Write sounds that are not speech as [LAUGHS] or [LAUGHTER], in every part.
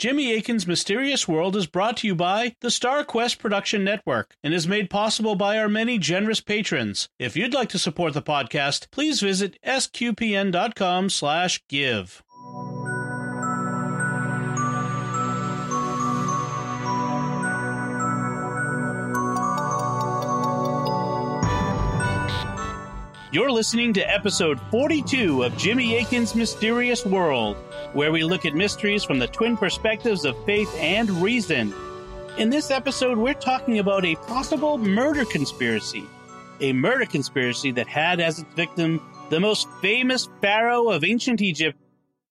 Jimmy Akin's Mysterious World is brought to you by the Star Quest Production Network and is made possible by our many generous patrons. If you'd like to support the podcast, please visit sqpn.com/give. You're listening to episode 42 of Jimmy Akin's Mysterious World, where we look at mysteries from the twin perspectives of faith and reason. In this episode, we're talking about a possible murder conspiracy. A murder conspiracy that had as its victim the most famous pharaoh of ancient Egypt,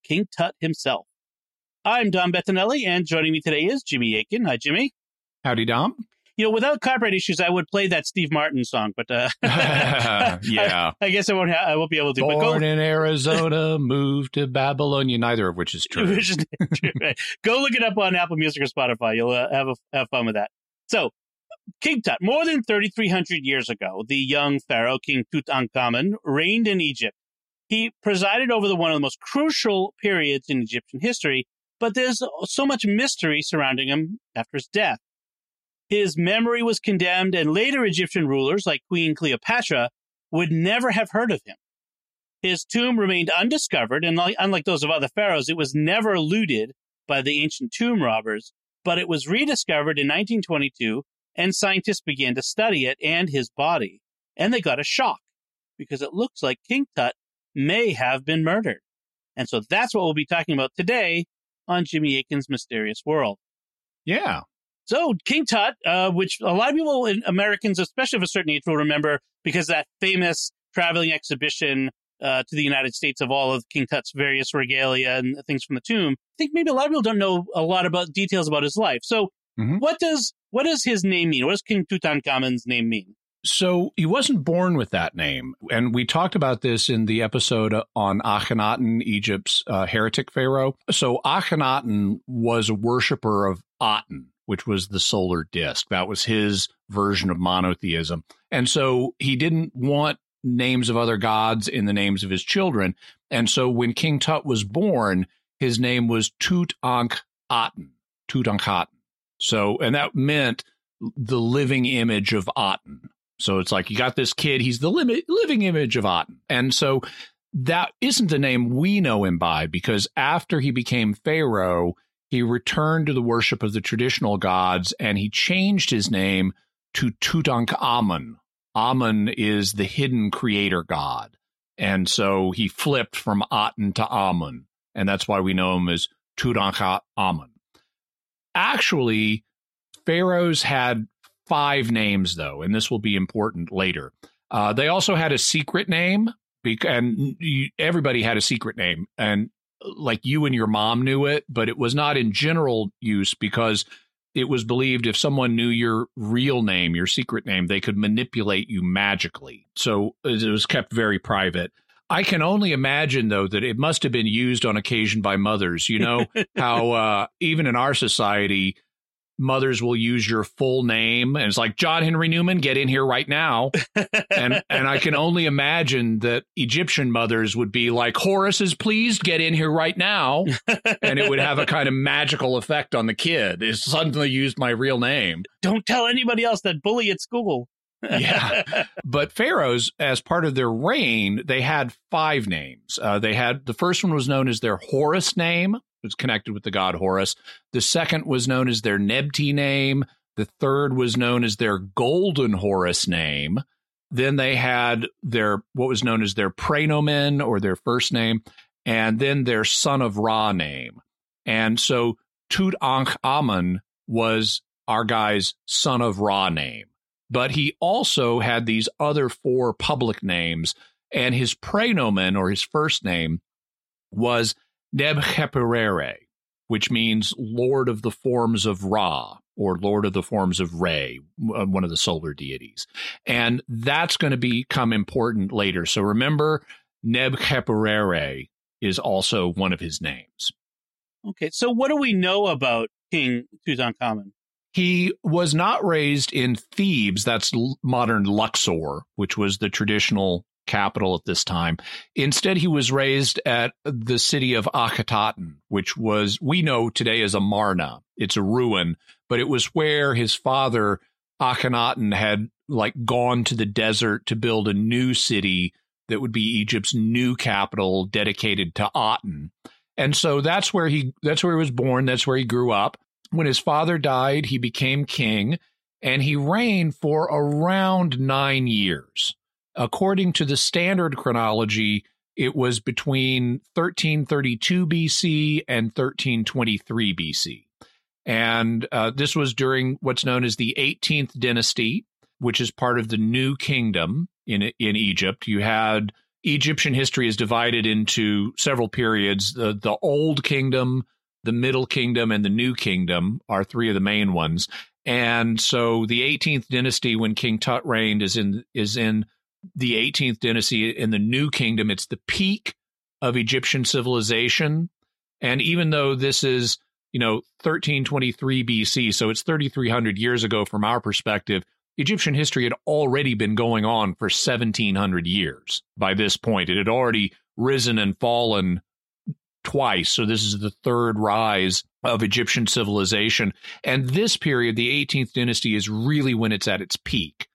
King Tut himself. I'm Dom Bettinelli, and joining me today is Jimmy Akin. Hi, Jimmy. Howdy, Dom you know, without copyright issues, I would play that Steve Martin song, but uh, [LAUGHS] yeah, [LAUGHS] I, I, guess I won't. Ha- I won't be able to. Born go- [LAUGHS] in Arizona, moved to Babylonia. Neither of which is true. which is true right. Go look it up on Apple Music or Spotify. You'll uh, have a, have fun with that. So, King Tut, more than 3,300 years ago, the young pharaoh King Tutankhamun reigned in Egypt. He presided over the one of the most crucial periods in Egyptian history, but there's so much mystery surrounding him after his death. His memory was condemned, and later Egyptian rulers, like Queen Cleopatra, would never have heard of him. His tomb remained undiscovered, and unlike those of other pharaohs, it was never looted by the ancient tomb robbers, but it was rediscovered in 1922, and scientists began to study it and his body. And they got a shock because it looks like King Tut may have been murdered. And so that's what we'll be talking about today on Jimmy Akin's Mysterious World. Yeah. So King Tut, uh, which a lot of people, in Americans, especially of a certain age, will remember because that famous traveling exhibition uh, to the United States of all of King Tut's various regalia and things from the tomb. I think maybe a lot of people don't know a lot about details about his life. So, mm-hmm. what does what does his name mean? What does King Tutankhamun's name mean? So he wasn't born with that name, and we talked about this in the episode on Akhenaten, Egypt's uh, heretic pharaoh. So Akhenaten was a worshiper of Aten, which was the solar disk. That was his version of monotheism. And so he didn't want names of other gods in the names of his children. And so when King Tut was born, his name was Tutankhaten, Tutankhaten. So, and that meant the living image of Aten. So it's like you got this kid, he's the limit, living image of Aten. And so that isn't the name we know him by because after he became Pharaoh, he returned to the worship of the traditional gods and he changed his name to Tutankhamun. Amun is the hidden creator god. And so he flipped from Aten to Amun. And that's why we know him as Tutankhamun. Actually, pharaohs had five names, though, and this will be important later. Uh, they also had a secret name, and everybody had a secret name. And like you and your mom knew it, but it was not in general use because it was believed if someone knew your real name, your secret name, they could manipulate you magically. So it was kept very private. I can only imagine, though, that it must have been used on occasion by mothers. You know, [LAUGHS] how uh, even in our society, mothers will use your full name. And it's like John Henry Newman get in here right now. And [LAUGHS] and I can only imagine that Egyptian mothers would be like Horus is pleased get in here right now. And it would have a kind of magical effect on the kid. Is suddenly used my real name. Don't tell anybody else that bully at school. Yeah. [LAUGHS] But pharaohs as part of their reign they had five names. Uh, they had the first one was known as their Horus name was connected with the god Horus. The second was known as their Nebti name. The third was known as their Golden Horus name. Then they had their what was known as their praenomen or their first name, and then their son of Ra name. And so Tutankhamun was our guy's son of Ra name. But he also had these other four public names, and his praenomen or his first name was Nebheperere, which means Lord of the forms of Ra or Lord of the forms of Re, uh, one of the solar deities. And that's going to become important later. So remember, Nebheperere is also one of his names. Okay, so what do we know about King Tutankhamun? He was not raised in Thebes, that's modern Luxor, which was the traditional capital at this time. Instead, he was raised at the city of Akhetaten, which was, we know today as Amarna. It's a ruin, but it was where his father, Akhenaten, had like gone to the desert to build a new city that would be Egypt's new capital dedicated to Aten. And so that's where he that's where he was born, that's where he grew up. When his father died, he became king and he reigned for around 9 years. According to the standard chronology, it was between 1332 BC and 1323 BC. And uh, this was during what's known as the 18th dynasty, which is part of the New Kingdom in in Egypt. You had Egyptian history is divided into several periods. The the Old Kingdom, the Middle Kingdom, and the New Kingdom are three of the main ones. And so the 18th dynasty, when King Tut reigned, is in is in the 18th dynasty in the New Kingdom. It's the peak of Egyptian civilization. And even though this is you know 1323 BC, so it's 3,300 years ago from our perspective, Egyptian history had already been going on for 1700 years by this point. It had already risen and fallen twice. So this is the third rise of Egyptian civilization. And this period, the 18th dynasty, is really when it's at its peak.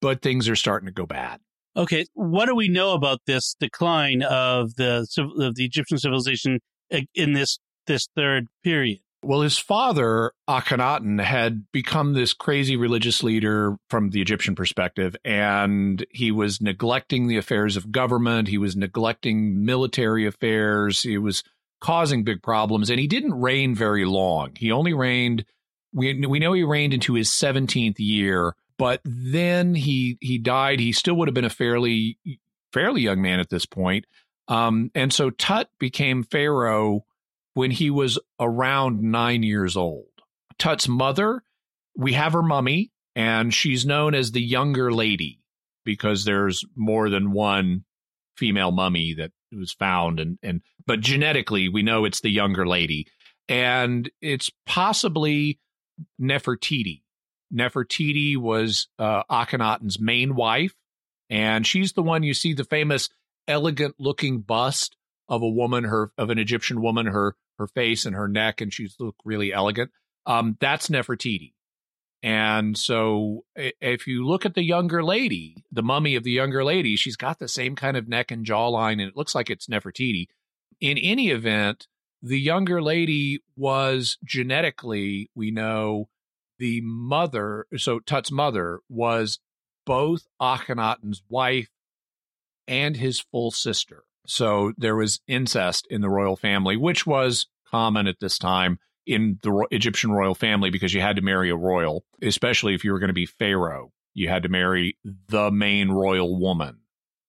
But things are starting to go bad. Okay, what do we know about this decline of the of the Egyptian civilization uh, in this this third period? Well, his father, Akhenaten, had become this crazy religious leader from the Egyptian perspective, and he was neglecting the affairs of government. He was neglecting military affairs. He was causing big problems, and he didn't reign very long. He only reigned, we, we know he reigned into his 17th year, but then he, he died. He still would have been a fairly, fairly young man at this point. Um, and so Tut became Pharaoh when he was around nine years old. Tut's mother, we have her mummy, and she's known as the younger lady because there's more than one female mummy that was found and and but genetically we know it's the younger lady and it's possibly Nefertiti. Nefertiti was uh, Akhenaten's main wife, and she's the one you see the famous elegant looking bust of a woman, her of an Egyptian woman, her her face and her neck, and she's look really elegant. Um, that's Nefertiti. And so if you look at the younger lady, the mummy of the younger lady, she's got the same kind of neck and jawline, and it looks like it's Nefertiti. In any event, the younger lady was genetically, we know, the mother. So Tut's mother was both Akhenaten's wife and his full sister. So there was incest in the royal family, which was common at this time in the Egyptian royal family because you had to marry a royal, especially if you were going to be pharaoh. You had to marry the main royal woman.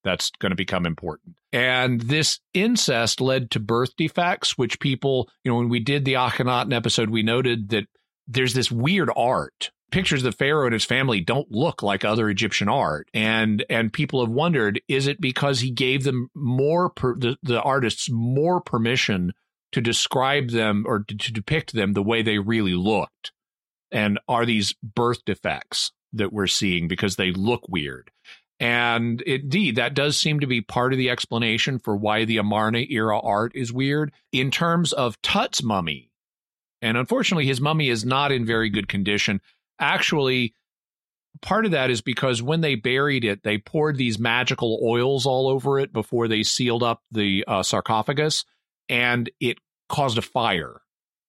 That's going to become important. And this incest led to birth defects, which people, you know, when we did the Akhenaten episode, we noted that there's this weird art pictures of the Pharaoh and his family don't look like other Egyptian art, and and people have wondered: is it because he gave them more per, the the artists more permission to describe them or to, to depict them the way they really looked? And are these birth defects that we're seeing because they look weird? And indeed, that does seem to be part of the explanation for why the Amarna era art is weird. In terms of Tut's mummy, and unfortunately, his mummy is not in very good condition. Actually part of that is because when they buried it, they poured these magical oils all over it before they sealed up the uh, sarcophagus, and it caused a fire,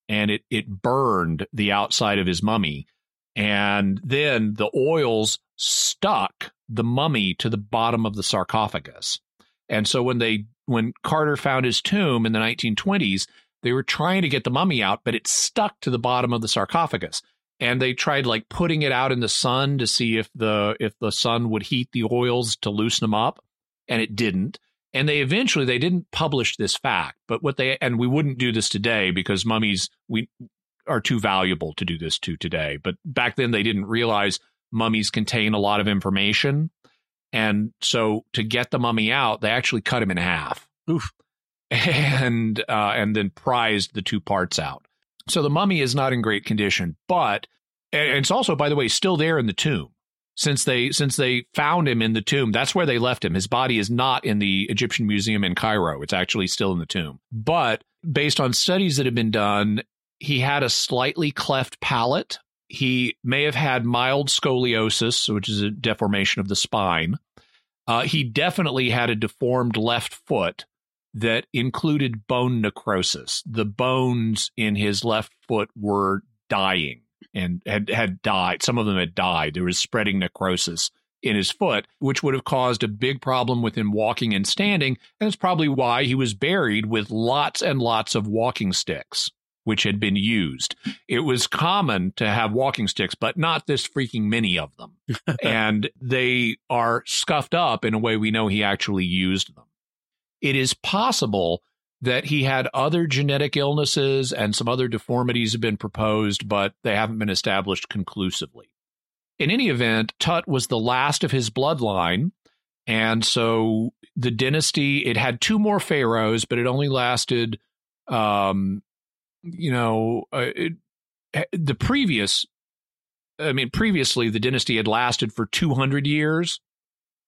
and it it burned the outside of his mummy, and then the oils stuck the mummy to the bottom of the sarcophagus, and so when they when Carter found his tomb in the 1920s, they were trying to get the mummy out, but it stuck to the bottom of the sarcophagus. And they tried like putting it out in the sun to see if the if the sun would heat the oils to loosen them up and it didn't. And they eventually they didn't publish this fact but what they and we wouldn't do this today because mummies we are too valuable to do this to today. But back then they didn't realize mummies contain a lot of information. And so to get the mummy out they actually cut him in half. Oof. And uh, and then prized the two parts out so the mummy is not in great condition, but it's also, by the way, still there in the tomb. since they since they found him in the tomb. That's where they left him. His body is not in the Egyptian Museum in Cairo. It's actually still in the tomb. But based on studies that have been done, he had a slightly cleft palate. He may have had mild scoliosis, which is a deformation of the spine. Uh, he definitely had a deformed left foot that included bone necrosis. The bones in his left foot were dying and had, had died. Some of them had died. There was spreading necrosis in his foot, which would have caused a big problem with him walking and standing. And that's probably why he was buried with lots and lots of walking sticks, which had been used. It was common to have walking sticks, but not this freaking many of them. [LAUGHS] and they are scuffed up in a way we know he actually used them. It is possible that he had other genetic illnesses and some other deformities have been proposed, but they haven't been established conclusively. In any event, Tut was the last of his bloodline. And so the dynasty, it had two more pharaohs, but it only lasted, um, you know, uh, it, the previous, I mean, previously the dynasty had lasted for 200 years,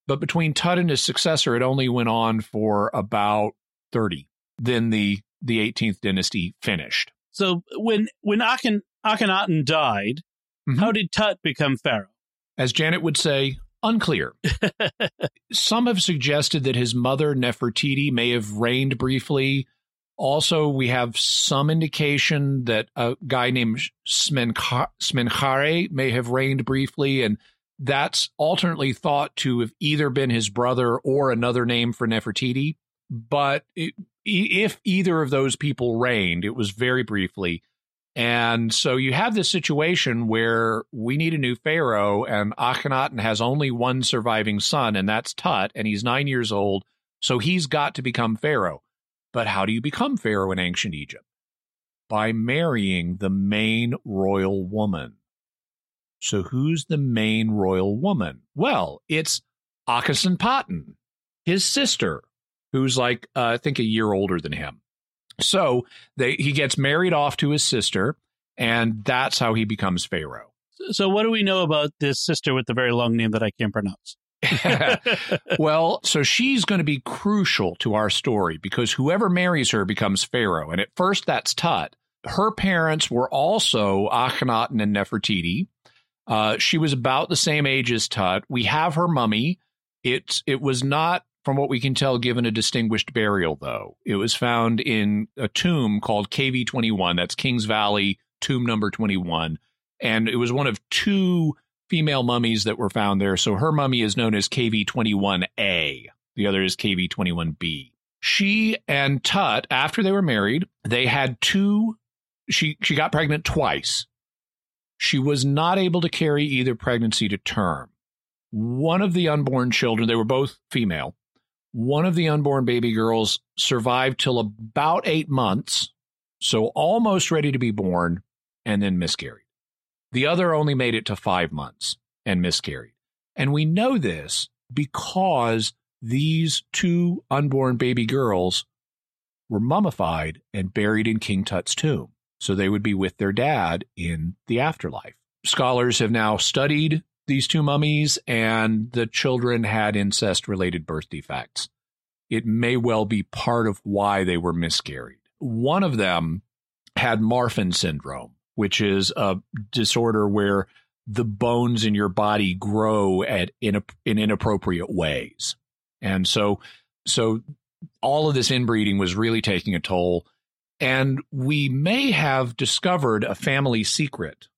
but between Tut and his successor, it only went on for about 30 then the the 18th dynasty finished. So when when Akhen, Akhenaten died, mm-hmm. how did Tut become pharaoh? As Janet would say, unclear. [LAUGHS] Some have suggested that his mother Nefertiti may have reigned briefly. Also, we have some indication that a guy named Smenkhare may have reigned briefly, and that's alternately thought to have either been his brother or another name for Nefertiti. But it, if either of those people reigned, it was very briefly. And so you have this situation where we need a new pharaoh, and Akhenaten has only one surviving son, and that's Tut, and he's nine years old. So he's got to become pharaoh. But how do you become pharaoh in ancient Egypt? By marrying the main royal woman. So who's the main royal woman? Well, it's Akhenaten, his sister, who's like uh, I think a year older than him. So they he gets married off to his sister, and that's how he becomes pharaoh. So what do we know about this sister with the very long name that I can't pronounce? [LAUGHS] [LAUGHS] well, so she's going to be crucial to our story because whoever marries her becomes pharaoh, and at first that's Tut. Her parents were also Akhenaten and Nefertiti. Uh, she was about the same age as Tut. We have her mummy. It it was not from what we can tell, given a distinguished burial, though. It was found in a tomb called KV 21. That's Kings Valley, tomb number 21. And it was one of two female mummies that were found there. So her mummy is known as KV 21A, the other is KV 21B. She and Tut, after they were married, they had two. She, she got pregnant twice. She was not able to carry either pregnancy to term. One of the unborn children, they were both female, one of the unborn baby girls survived till about eight months, so almost ready to be born, and then miscarried. The other only made it to five months and miscarried. And we know this because these two unborn baby girls were mummified and buried in King Tut's tomb. So they would be with their dad in the afterlife. Scholars have now studied these two mummies, and the children had incest related birth defects. It may well be part of why they were miscarried. One of them had Marfan syndrome, which is a disorder where the bones in your body grow at in, in inappropriate ways. And so so all of this inbreeding was really taking a toll and we may have discovered a family secret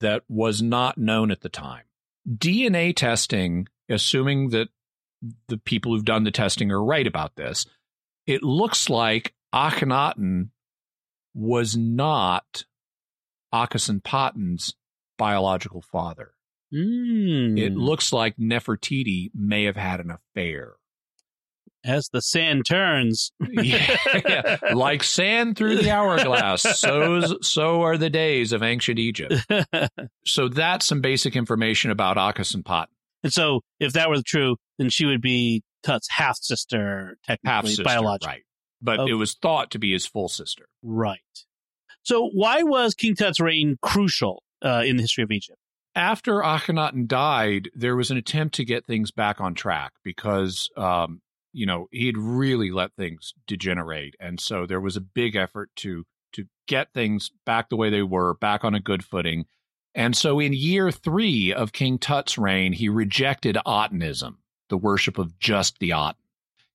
that was not known at the time. DNA testing, assuming that the people who've done the testing are right about this, it looks like Akhenaten was not Akhenaten's biological father. Mm. It looks like Nefertiti may have had an affair. As the sand turns, yeah, yeah, [LAUGHS] like sand through the hourglass, so so are the days of ancient Egypt. [LAUGHS] so that's some basic information about Akhenaten. And so, if that were true, then she would be Tut's half sister, technically, half sister, biologically. Right. But okay. it was thought to be his full sister. Right. So, why was King Tut's reign crucial uh, in the history of Egypt? after Akhenaten died, there was an attempt to get things back on track because, um, you know, he had really let things degenerate, and so there was a big effort to to get things back the way they were, back on a good footing. And so, in year three of King Tut's reign, he rejected Atenism, the worship of just the Aten.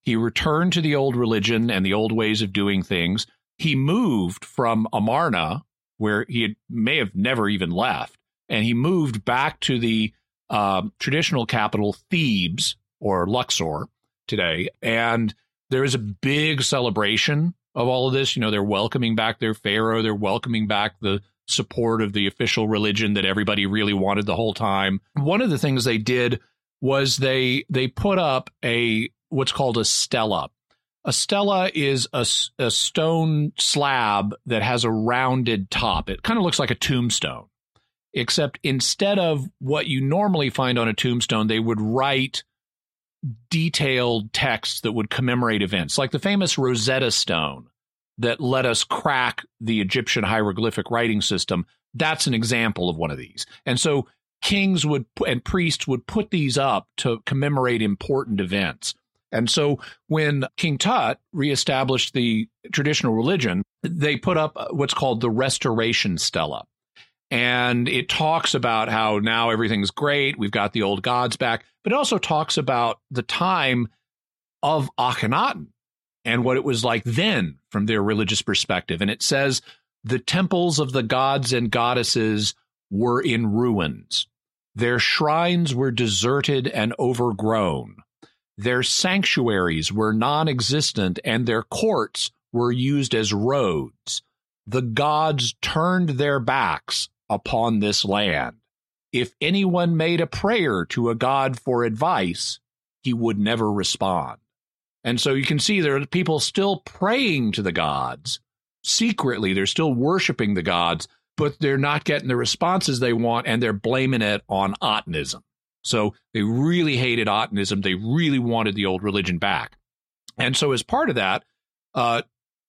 He returned to the old religion and the old ways of doing things. He moved from Amarna, where he had, may have never even left, and he moved back to the uh, traditional capital, Thebes or Luxor today. And there is a big celebration of all of this. You know, they're welcoming back their pharaoh, they're welcoming back the support of the official religion that everybody really wanted the whole time. One of the things they did was they they put up a what's called a stela. A stela is a, a stone slab that has a rounded top. It kind of looks like a tombstone except instead of what you normally find on a tombstone, they would write detailed text that would commemorate events, like the famous Rosetta Stone that let us crack the Egyptian hieroglyphic writing system. That's an example of one of these. And so kings would and priests would put these up to commemorate important events. And so when King Tut reestablished the traditional religion, they put up uh, what's called the Restoration Stela and it talks about how now everything's great. We've got the old gods back, but it also talks about the time of Akhenaten and what it was like then from their religious perspective. And it says the temples of the gods and goddesses were in ruins. Their shrines were deserted and overgrown. Their sanctuaries were non existent, and their courts were used as roads. The gods turned their backs upon this land. If anyone made a prayer to a god for advice, he would never respond. And so you can see there are people still praying to the gods secretly. They're still worshiping the gods, but they're not getting the responses they want, and they're blaming it on Atenism. So they really hated Atenism. They really wanted the old religion back. And so, as part of that, uh,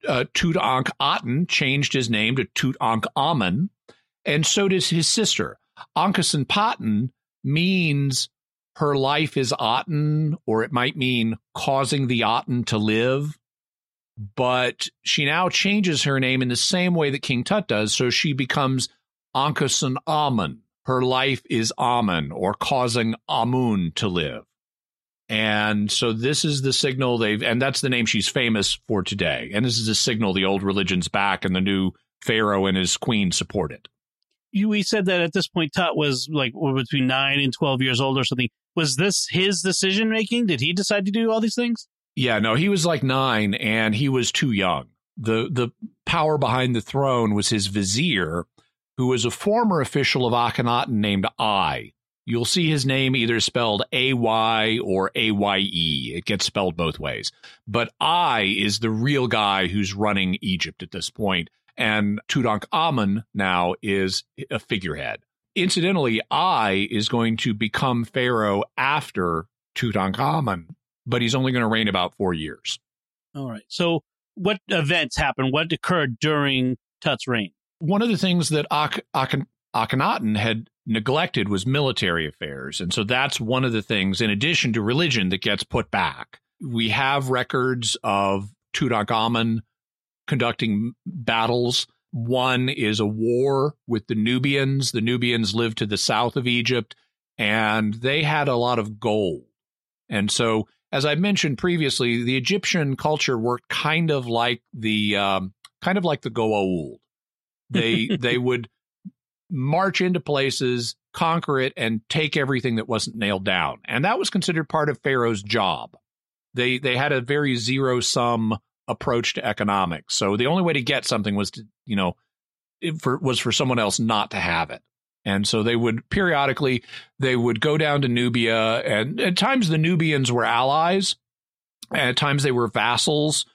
uh, Tutankhaten changed his name to Tutankhamun, and so does his sister. Ankhesenpaten means her life is Aten, or it might mean causing the Aten to live. But she now changes her name in the same way that King Tut does, so she becomes Ankhesen Amun. Her life is Amun, or causing Amun to live. And so this is the signal they've, and that's the name she's famous for today. And this is a signal the old religion's back and the new Pharaoh and his queen support it you we said that at this point Tut was like between nine and twelve years old or something. Was this his decision making? Did he decide to do all these things? Yeah, no, he was like nine and he was too young. The the power behind the throne was his vizier, who was a former official of Akhenaten named Ay. You'll see his name either spelled A Y or A Y E. It gets spelled both ways. But Ay is the real guy who's running Egypt at this point and Tutankhamun now is a figurehead. Incidentally, Ay is going to become pharaoh after Tutankhamun, but he's only going to reign about four years. All right. So, what events happened? What occurred during Tut's reign? One of the things that Ak- Ak- Akhenaten had neglected was military affairs. And so that's one of the things, in addition to religion, that gets put back. We have records of Tutankhamun conducting battles. One is a war with the Nubians. The Nubians lived to the south of Egypt and they had a lot of gold. And so, as I mentioned previously, the Egyptian culture worked kind of like the um, kind of like the Goa'uld. [LAUGHS] They they would march into places, conquer it, and take everything that wasn't nailed down, and that was considered part of Pharaoh's job. They they had a very zero sum approach to economics. So the only way to get something was to, you know, for was for someone else not to have it. And so they would periodically they would go down to Nubia and at times the Nubians were allies, and at times they were vassals,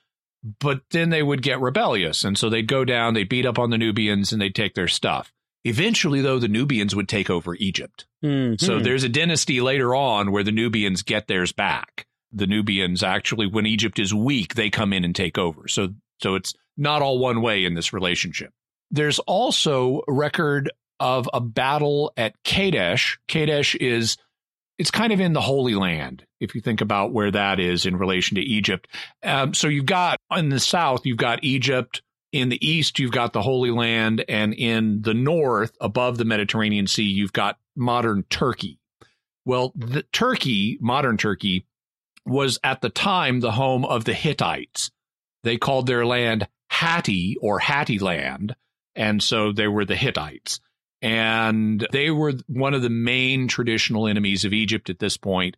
but then they would get rebellious. And so they'd go down, they'd beat up on the Nubians and they'd take their stuff. Eventually, though, the Nubians would take over Egypt. Mm-hmm. So there's a dynasty later on where the Nubians get theirs back the Nubians actually, when Egypt is weak, they come in and take over. So, so it's not all one way in this relationship. There's also record of a battle at Kadesh. Kadesh is it's kind of in the Holy Land if you think about where that is in relation to Egypt. Um, so you've got in the south, you've got Egypt. In the east, you've got the Holy Land, and in the north, above the Mediterranean Sea, you've got modern Turkey. Well, the Turkey, modern Turkey, was at the time the home of the Hittites. They called their land Hatti or Hatti land, and so they were the Hittites. And they were one of the main traditional enemies of Egypt at this point.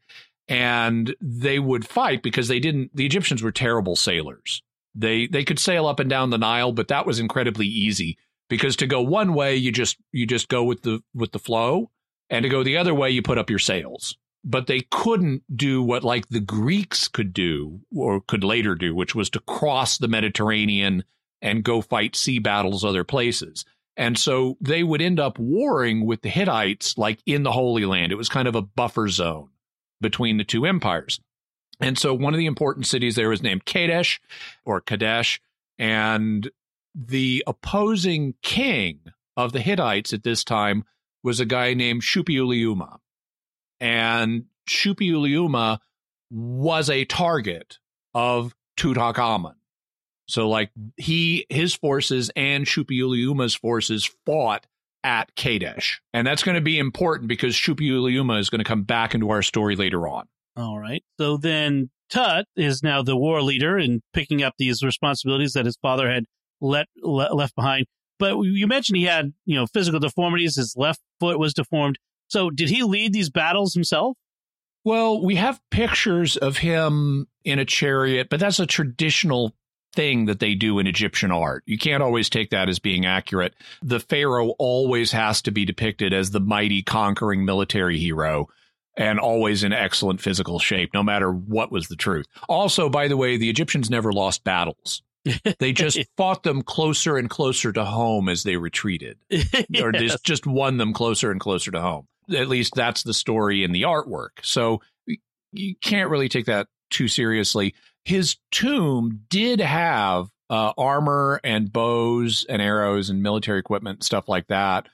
And they would fight because they didn't, the Egyptians were terrible sailors. They, they could sail up and down the Nile, but that was incredibly easy because to go one way, you just, you just go with the, with the flow. And to go the other way, you put up your sails but they couldn't do what like the Greeks could do or could later do, which was to cross the Mediterranean and go fight sea battles other places. And so they would end up warring with the Hittites like in the Holy Land. It was kind of a buffer zone between the two empires. And so one of the important cities there was named Kadesh or Kadesh. And the opposing king of the Hittites at this time was a guy named Shuppiluliuma and Shuppiluliuma was a target of Tutankhamun. So like he his forces and Shuppiluliuma's forces fought at Kadesh. And that's going to be important because Shuppiluliuma is going to come back into our story later on. All right. So then Tut is now the war leader and picking up these responsibilities that his father had let, le- left behind. But you mentioned he had, you know, physical deformities. His left foot was deformed. So did he lead these battles himself? Well, we have pictures of him in a chariot, but that's a traditional thing that they do in Egyptian art. You can't always take that as being accurate. The pharaoh always has to be depicted as the mighty conquering military hero and always in excellent physical shape, no matter what was the truth. Also, by the way, the Egyptians never lost battles. [LAUGHS] they just fought them closer and closer to home as they retreated, yes. [LAUGHS] or just, just won them closer and closer to home at least that's the story in the artwork. So you can't really take that too seriously. His tomb did have uh, armor and bows and arrows and military equipment, stuff like that.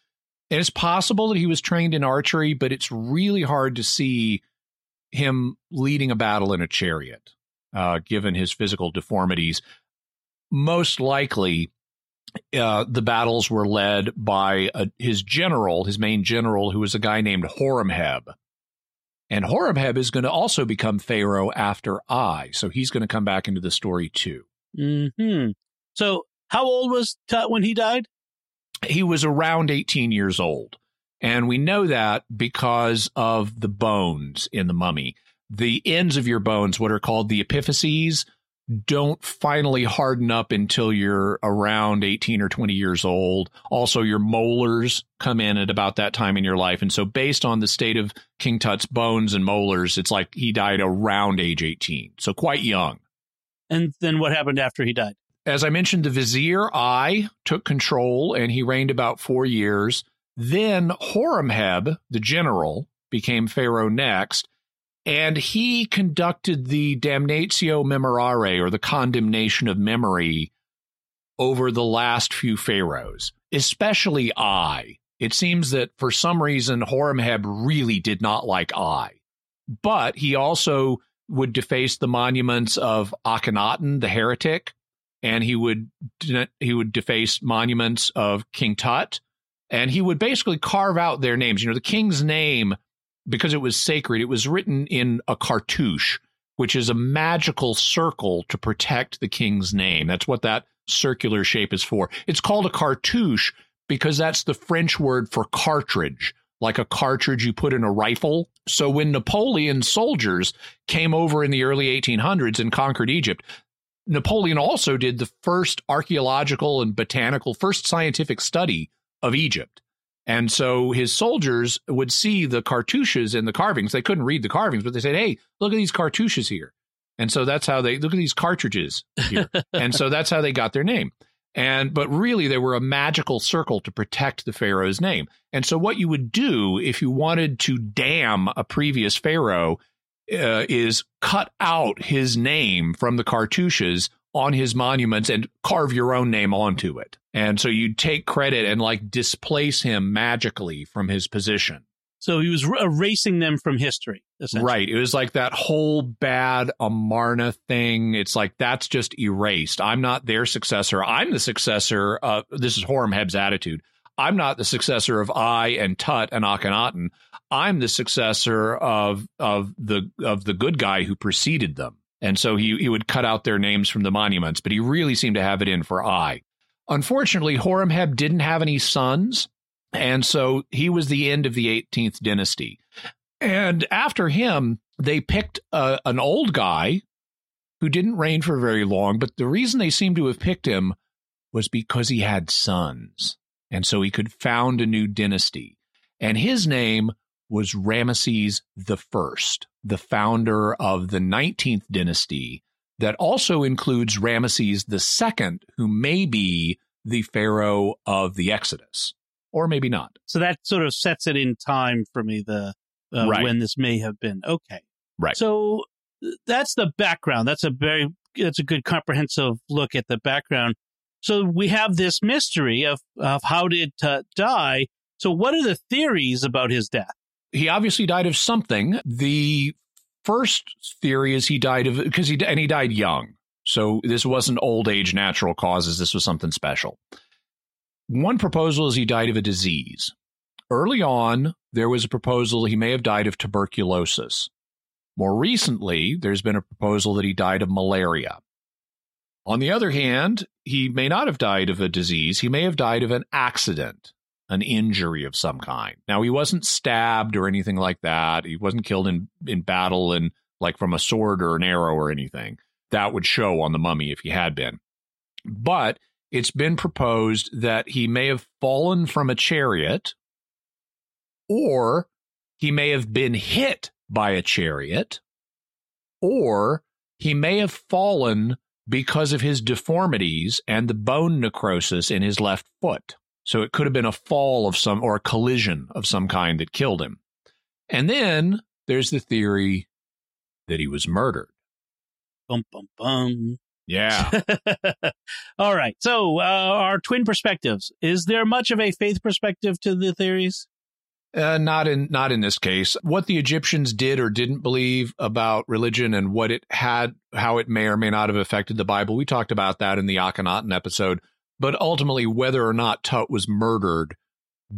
And it's possible that he was trained in archery, but it's really hard to see him leading a battle in a chariot, uh, given his physical deformities. Most likely, uh, the battles were led by a, his general, his main general, who was a guy named Horemheb. And Horemheb is going to also become Pharaoh after Ai. So he's going to come back into the story too. Hmm. So how old was Tut when he died? He was around 18 years old. And we know that because of the bones in the mummy. The ends of your bones, what are called the epiphyses, don't finally harden up until you're around 18 or 20 years old. Also, your molars come in at about that time in your life. And so, based on the state of King Tut's bones and molars, it's like he died around age 18. So, quite young. And then what happened after he died? As I mentioned, the vizier Ay took control and he reigned about four years. Then Horemheb, the general, became pharaoh next and he conducted the damnatio memoriae or the condemnation of memory over the last few pharaohs, especially Ay. It seems that for some reason Horemheb really did not like Ay. but he also would deface the monuments of Akhenaten, the heretic, and he would he would deface monuments of King Tut, and he would basically carve out their names. You know, the king's name because it was sacred, it was written in a cartouche, which is a magical circle to protect the king's name. That's what that circular shape is for. It's called a cartouche because that's the French word for cartridge, like a cartridge you put in a rifle. So when Napoleon's soldiers came over in the early 1800s and conquered Egypt, Napoleon also did the first archaeological and botanical, first scientific study of Egypt. And so his soldiers would see the cartouches in the carvings. They couldn't read the carvings, but they said, Hey, look at these cartouches here. And so that's how they look at these cartridges here. [LAUGHS] and so that's how they got their name. And but really they were a magical circle to protect the pharaoh's name. And so what you would do if you wanted to damn a previous pharaoh uh, is cut out his name from the cartouches on his monuments and carve your own name onto it. And so you'd take credit and like displace him magically from his position. So he was erasing them from history. Right. It was like that whole bad Amarna thing. It's like that's just erased. I'm not their successor. I'm the successor. Of, this is Horemheb's attitude. I'm not the successor of Ay and Tut and Akhenaten. I'm the successor of of the of the good guy who preceded them. And so he he would cut out their names from the monuments, but he really seemed to have it in for Ay. Unfortunately, Horemheb didn't have any sons, and so he was the end of the 18th dynasty. And after him, they picked a, an old guy who didn't reign for very long, but the reason they seemed to have picked him was because he had sons and so he could found a new dynasty. And his name was Ramesses the First, the founder of the 19th dynasty that also includes Ramesses the Second, who may be the pharaoh of the Exodus, or maybe not. So that sort of sets it in time for me. The uh, right. when this may have been okay. Right. So that's the background. That's a very that's a good comprehensive look at the background. So we have this mystery of, of how did Tut die. So what are the theories about his death? He obviously died of something. The first theory is he died of because he and he died young. So this wasn't old age natural causes. This was something special. One proposal is he died of a disease. Early on, there was a proposal he may have died of tuberculosis. More recently, there's been a proposal that he died of malaria. On the other hand, he may not have died of a disease. He may have died of an accident, an injury of some kind. Now, he wasn't stabbed or anything like that. He wasn't killed in, in battle and like from a sword or an arrow or anything. That would show on the mummy if he had been. But it's been proposed that he may have fallen from a chariot or he may have been hit by a chariot or he may have fallen because of his deformities and the bone necrosis in his left foot. So it could have been a fall of some or a collision of some kind that killed him. And then there's the theory that he was murdered. Bum, bum, bum. Yeah. [LAUGHS] All right. So, uh, our twin perspectives. Is there much of a faith perspective to the theories? Uh, not in not in this case. What the Egyptians did or didn't believe about religion and what it had, how it may or may not have affected the Bible. We talked about that in the Akhenaten episode. But ultimately, whether or not Tut was murdered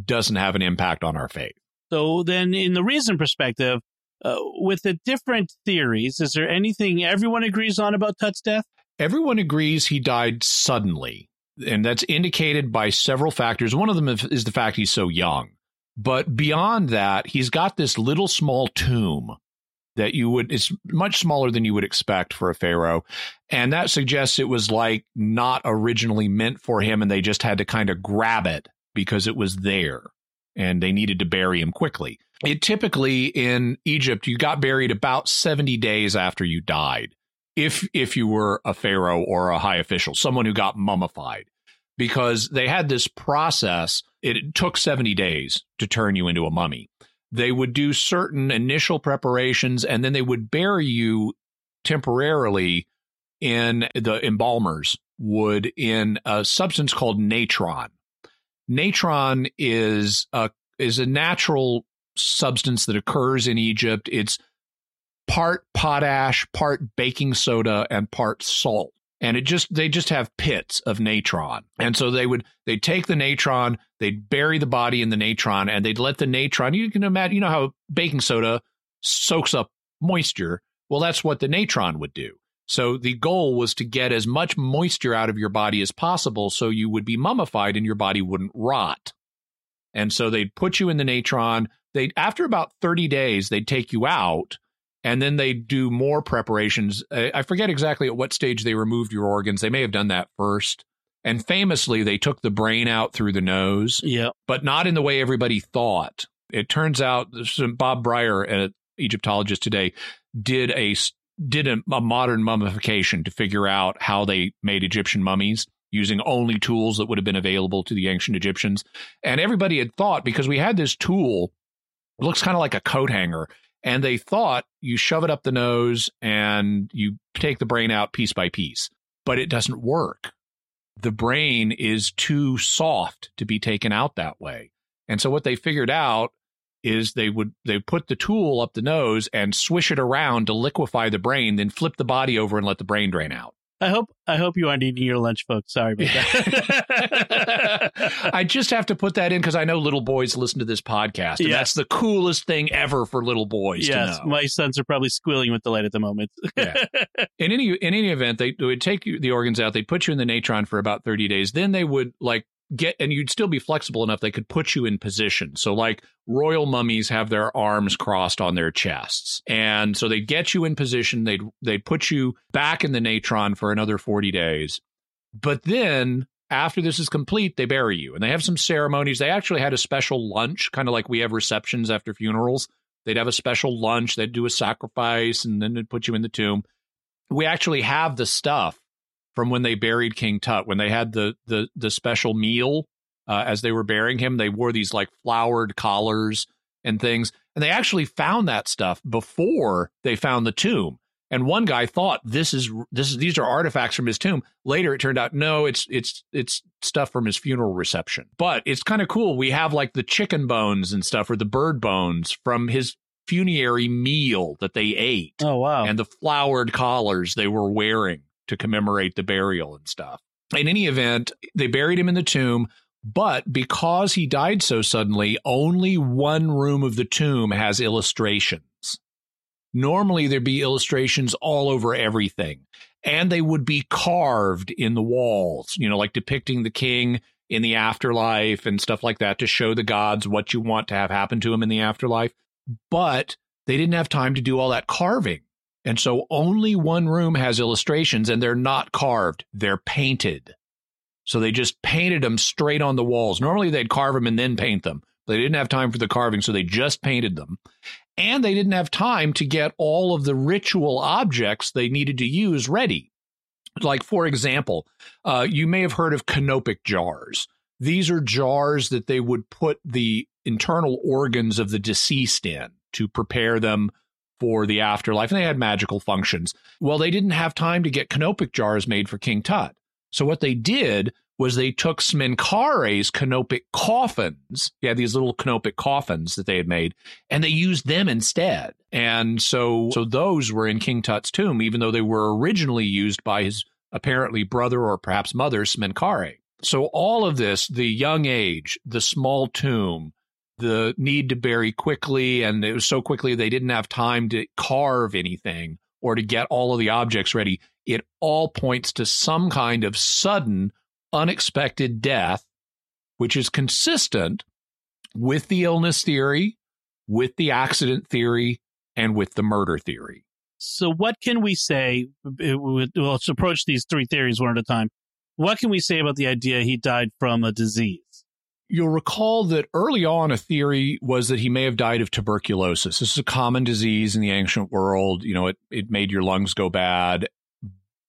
doesn't have an impact on our faith. So then, in the reason perspective, uh, with the different theories, is there anything everyone agrees on about Tut's death? Everyone agrees he died suddenly, and that's indicated by several factors. One of them is the fact he's so young. But beyond that, he's got this little small tomb that you would it's much smaller than you would expect for a pharaoh and that suggests it was like not originally meant for him and they just had to kind of grab it because it was there and they needed to bury him quickly it typically in egypt you got buried about 70 days after you died if if you were a pharaoh or a high official someone who got mummified because they had this process. It took 70 days to turn you into a mummy. They would do certain initial preparations and then they would bury you temporarily in the embalmers would in a substance called natron. Natron is a is a natural substance that occurs in Egypt. It's part potash, part baking soda, and part salt and it just they just have pits of natron. And so they would they'd take the natron they'd bury the body in the natron and they'd let the natron you can imagine you know how baking soda soaks up moisture? Well that's what the natron would do. So the goal was to get as much moisture out of your body as possible so you would be mummified and your body wouldn't rot. And so they'd put you in the natron. They after about 30 days they'd take you out and then they do more preparations. I forget exactly at what stage they removed your organs. They may have done that first. And famously, they took the brain out through the nose. Yeah. But not in the way everybody thought. It turns out Bob Brier, an Egyptologist today, did a did a, a modern mummification to figure out how they made Egyptian mummies using only tools that would have been available to the ancient Egyptians. And everybody had thought because we had this tool, it looks kind of like a coat hanger and they thought you shove it up the nose and you take the brain out piece by piece. but it doesn't work. The brain is too soft to be taken out that way. And so what they figured out is they would they put the tool up the nose and swish it around to liquefy the brain, then flip the body over and let the brain drain out. I hope I hope you aren't eating your lunch, folks. Sorry about that. [LAUGHS] I just have to put that in because I know little boys listen to this podcast, and Yes. that's the coolest thing ever for little boys yes, to know. my sons are probably squealing with delight at the moment. Yeah. [LAUGHS] in any in any event, they, they would take you, the organs out. They'd put you in the natron for about thirty days. Then they would like get, and you'd still be flexible enough. They could put you in position. So like royal mummies have their arms crossed on their chests, and so they'd get you in position. They'd they'd put you back in the natron for another forty days. But then after this is complete, they bury you, and they have some ceremonies. They actually had a special lunch, kind of like we have receptions after funerals. They'd have a special lunch. They'd do a sacrifice, and then they'd put you in the tomb we actually have the stuff from when they buried King Tut when they had the the the special meal uh, as they were burying him. They wore these like flowered collars and things, and they actually found that stuff before they found the tomb. And one guy thought this is this is these are artifacts from his tomb. Later, it turned out no, it's it's it's stuff from his funeral reception. But it's kind of cool. We have like the chicken bones and stuff, or the bird bones from his funerary meal that they ate oh wow! and the flowered collars they were wearing to commemorate the burial and stuff. In any event, they buried him in the tomb, but because he died so suddenly, only one room of the tomb has illustrations. Normally, there'd be illustrations all over everything, and they would be carved in the walls, you know, like depicting the king in the afterlife and stuff like that to show the gods what you want to have happen to him in the afterlife. But they didn't have time to do all that carving. And so only one room has illustrations and they're not carved, they're painted. So they just painted them straight on the walls. Normally they'd carve them and then paint them. They didn't have time for the carving, so they just painted them. And they didn't have time to get all of the ritual objects they needed to use ready. Like, for example, uh, you may have heard of canopic jars. These are jars that they would put the internal organs of the deceased in to prepare them for the afterlife. And they had magical functions. Well, they didn't have time to get canopic jars made for King Tut. So what they did was they took Smenkare's canopic coffins. Had these little canopic coffins that they had made, and they used them instead. And so, so those were in King Tut's tomb, even though they were originally used by his apparently brother or perhaps mother, Smenkare. So all of this, the young age, the small tomb, the need to bury quickly, and it was so quickly they didn't have time to carve anything or to get all of the objects ready. It all points to some kind of sudden, unexpected death, which is consistent with the illness theory, with the accident theory, and with the murder theory. So, what can we say? Well, let's approach these three theories one at a time. What can we say about the idea he died from a disease? You'll recall that early on, a theory was that he may have died of tuberculosis. This is a common disease in the ancient world. You know, it, it made your lungs go bad.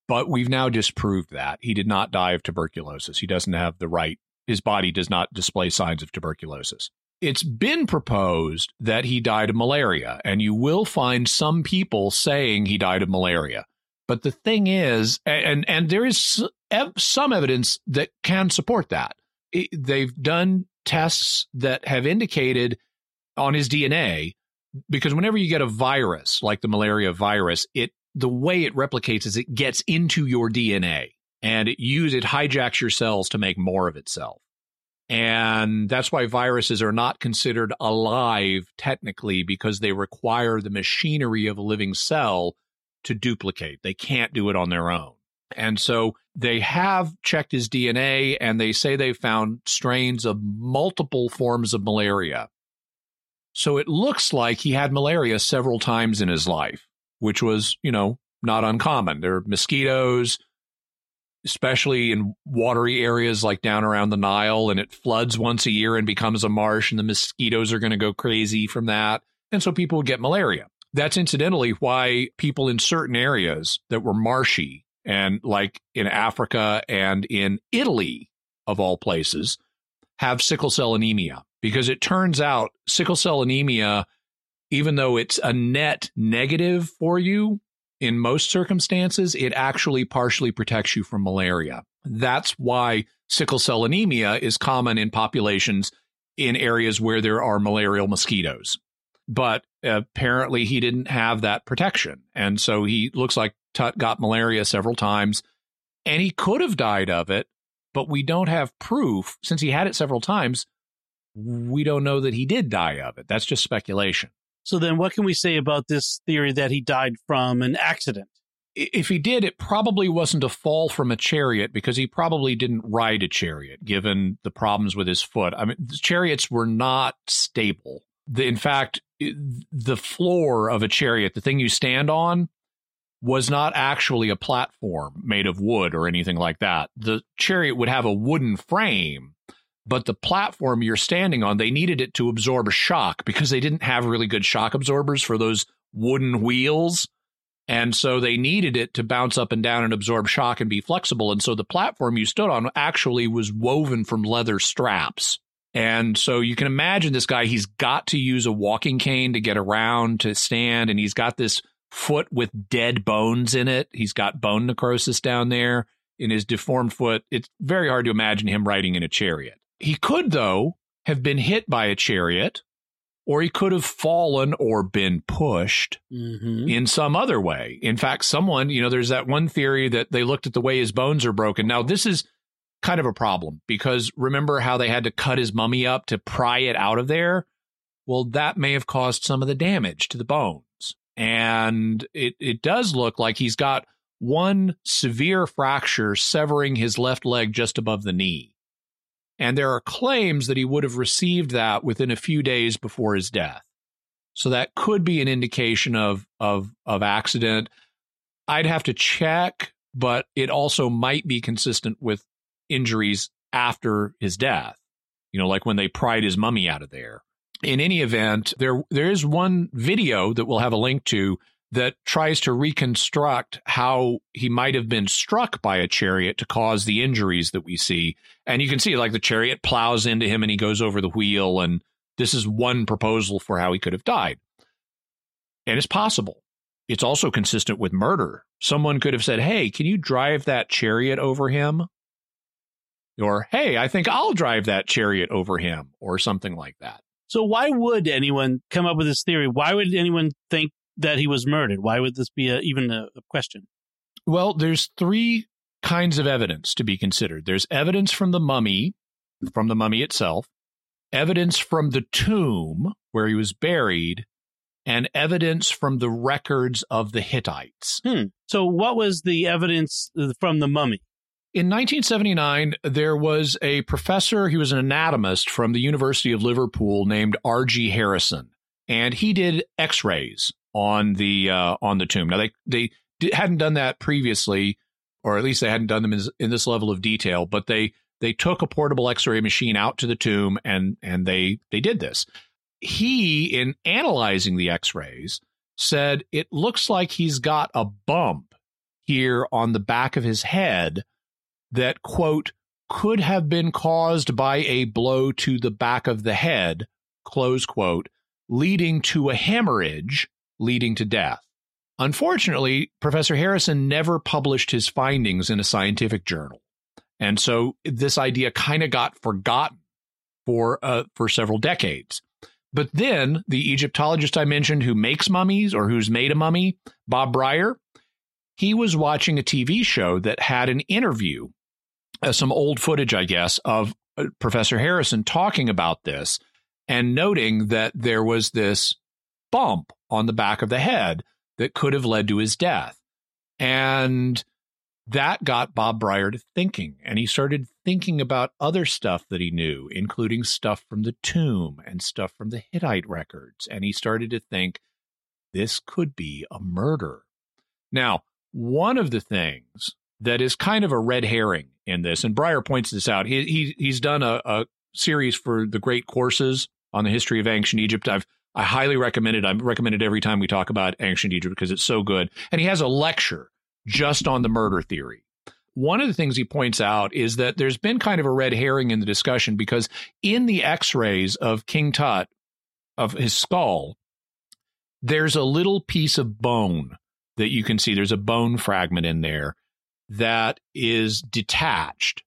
But we've now disproved that. He did not die of tuberculosis. He doesn't have the right, his body does not display signs of tuberculosis. It's been proposed that he died of malaria, and you will find some people saying he died of malaria. But the thing is, and and there is some evidence that can support that. They've done tests that have indicated on his DNA because whenever you get a virus like the malaria virus, it the way it replicates is it gets into your DNA and it use it hijacks your cells to make more of itself. And that's why viruses are not considered alive technically because they require the machinery of a living cell to duplicate. They can't do it on their own. And so they have checked his DNA and they say they found strains of multiple forms of malaria. So it looks like he had malaria several times in his life, which was, you know, not uncommon. There are mosquitoes, especially in watery areas like down around the Nile, and it floods once a year and becomes a marsh, and the mosquitoes are going to go crazy from that. And so people would get malaria. That's incidentally why people in certain areas that were marshy and like in Africa and in Italy, of all places, have sickle cell anemia because it turns out sickle cell anemia, even though it's a net negative for you, in most circumstances, it actually partially protects you from malaria. That's why sickle cell anemia is common in populations in areas where there are malarial mosquitoes. But apparently, he didn't have that protection. And so he looks like Tut got malaria several times, and he could have died of it, but we don't have proof. Since he had it several times, we don't know that he did die of it. That's just speculation. So then, what can we say about this theory that he died from an accident? If he did, it probably wasn't a fall from a chariot because he probably didn't ride a chariot, given the problems with his foot. I mean, the chariots were not stable. The, in fact, the floor of a chariot, the thing you stand on, was not actually a platform made of wood or anything like that. The chariot would have a wooden frame, but the platform you're standing on, they needed it to absorb a shock because they didn't have really good shock absorbers for those wooden wheels. And so they needed it to bounce up and down and absorb shock and be flexible. And so the platform you stood on actually was woven from leather straps. And so you can imagine this guy, he's got to use a walking cane to get around, to stand, and he's got this foot with dead bones in it. He's got bone necrosis down there in his deformed foot. It's very hard to imagine him riding in a chariot. He could, though, have been hit by a chariot, or he could have fallen or been pushed mm-hmm. in some other way. In fact, someone, you know, there's that one theory that they looked at the way his bones are broken. Now, this is kind of a problem because remember how they had to cut his mummy up to pry it out of there? Well, that may have caused some of the damage to the bones. And it, it does look like he's got one severe fracture severing his left leg just above the knee. And there are claims that he would have received that within a few days before his death. So that could be an indication of of of accident. I'd have to check, but it also might be consistent with injuries after his death. You know, like when they pried his mummy out of there. In any event, there there is one video that we'll have a link to that tries to reconstruct how he might have been struck by a chariot to cause the injuries that we see. And you can see like the chariot plows into him and he goes over the wheel and this is one proposal for how he could have died. And it's possible. It's also consistent with murder. Someone could have said, "Hey, can you drive that chariot over him?" Or hey, I think I'll drive that chariot over him, or something like that. So why would anyone come up with this theory? Why would anyone think that he was murdered? Why would this be a, even a, a question? Well, there's three kinds of evidence to be considered. There's evidence from the mummy, from the mummy itself, evidence from the tomb where he was buried, and evidence from the records of the Hittites. Hmm. So, what was the evidence from the mummy? In 1979, there was a professor, he was an anatomist from the University of Liverpool named R.G. Harrison, and he did x-rays on the uh, on the tomb. Now they they hadn't done that previously, or at least they hadn't done them in, in this level of detail, but they they took a portable x-ray machine out to the tomb and and they they did this. He in analyzing the x-rays said it looks like he's got a bump here on the back of his head that, quote, could have been caused by a blow to the back of the head, close quote, leading to a hemorrhage, leading to death. Unfortunately, Professor Harrison never published his findings in a scientific journal. And so this idea kind of got forgotten for uh, for several decades. But then the Egyptologist I mentioned who makes mummies or who's made a mummy, Bob Brier, he was watching a TV show that had an interview uh, some old footage, I guess, of uh, Professor Harrison talking about this and noting that there was this bump on the back of the head that could have led to his death. And that got Bob Brier to thinking, and he started thinking about other stuff that he knew, including stuff from the tomb and stuff from the Hittite records. And he started to think this could be a murder. Now, one of the things that is kind of a red herring in this. And Brier points this out. He, he he's done a, a series for the great courses on the history of ancient Egypt. I've I highly recommend it. I recommend it every time we talk about ancient Egypt because it's so good. And he has a lecture just on the murder theory. One of the things he points out is that there's been kind of a red herring in the discussion because in the x-rays of King Tut of his skull, there's a little piece of bone that you can see there's a bone fragment in there that is detached.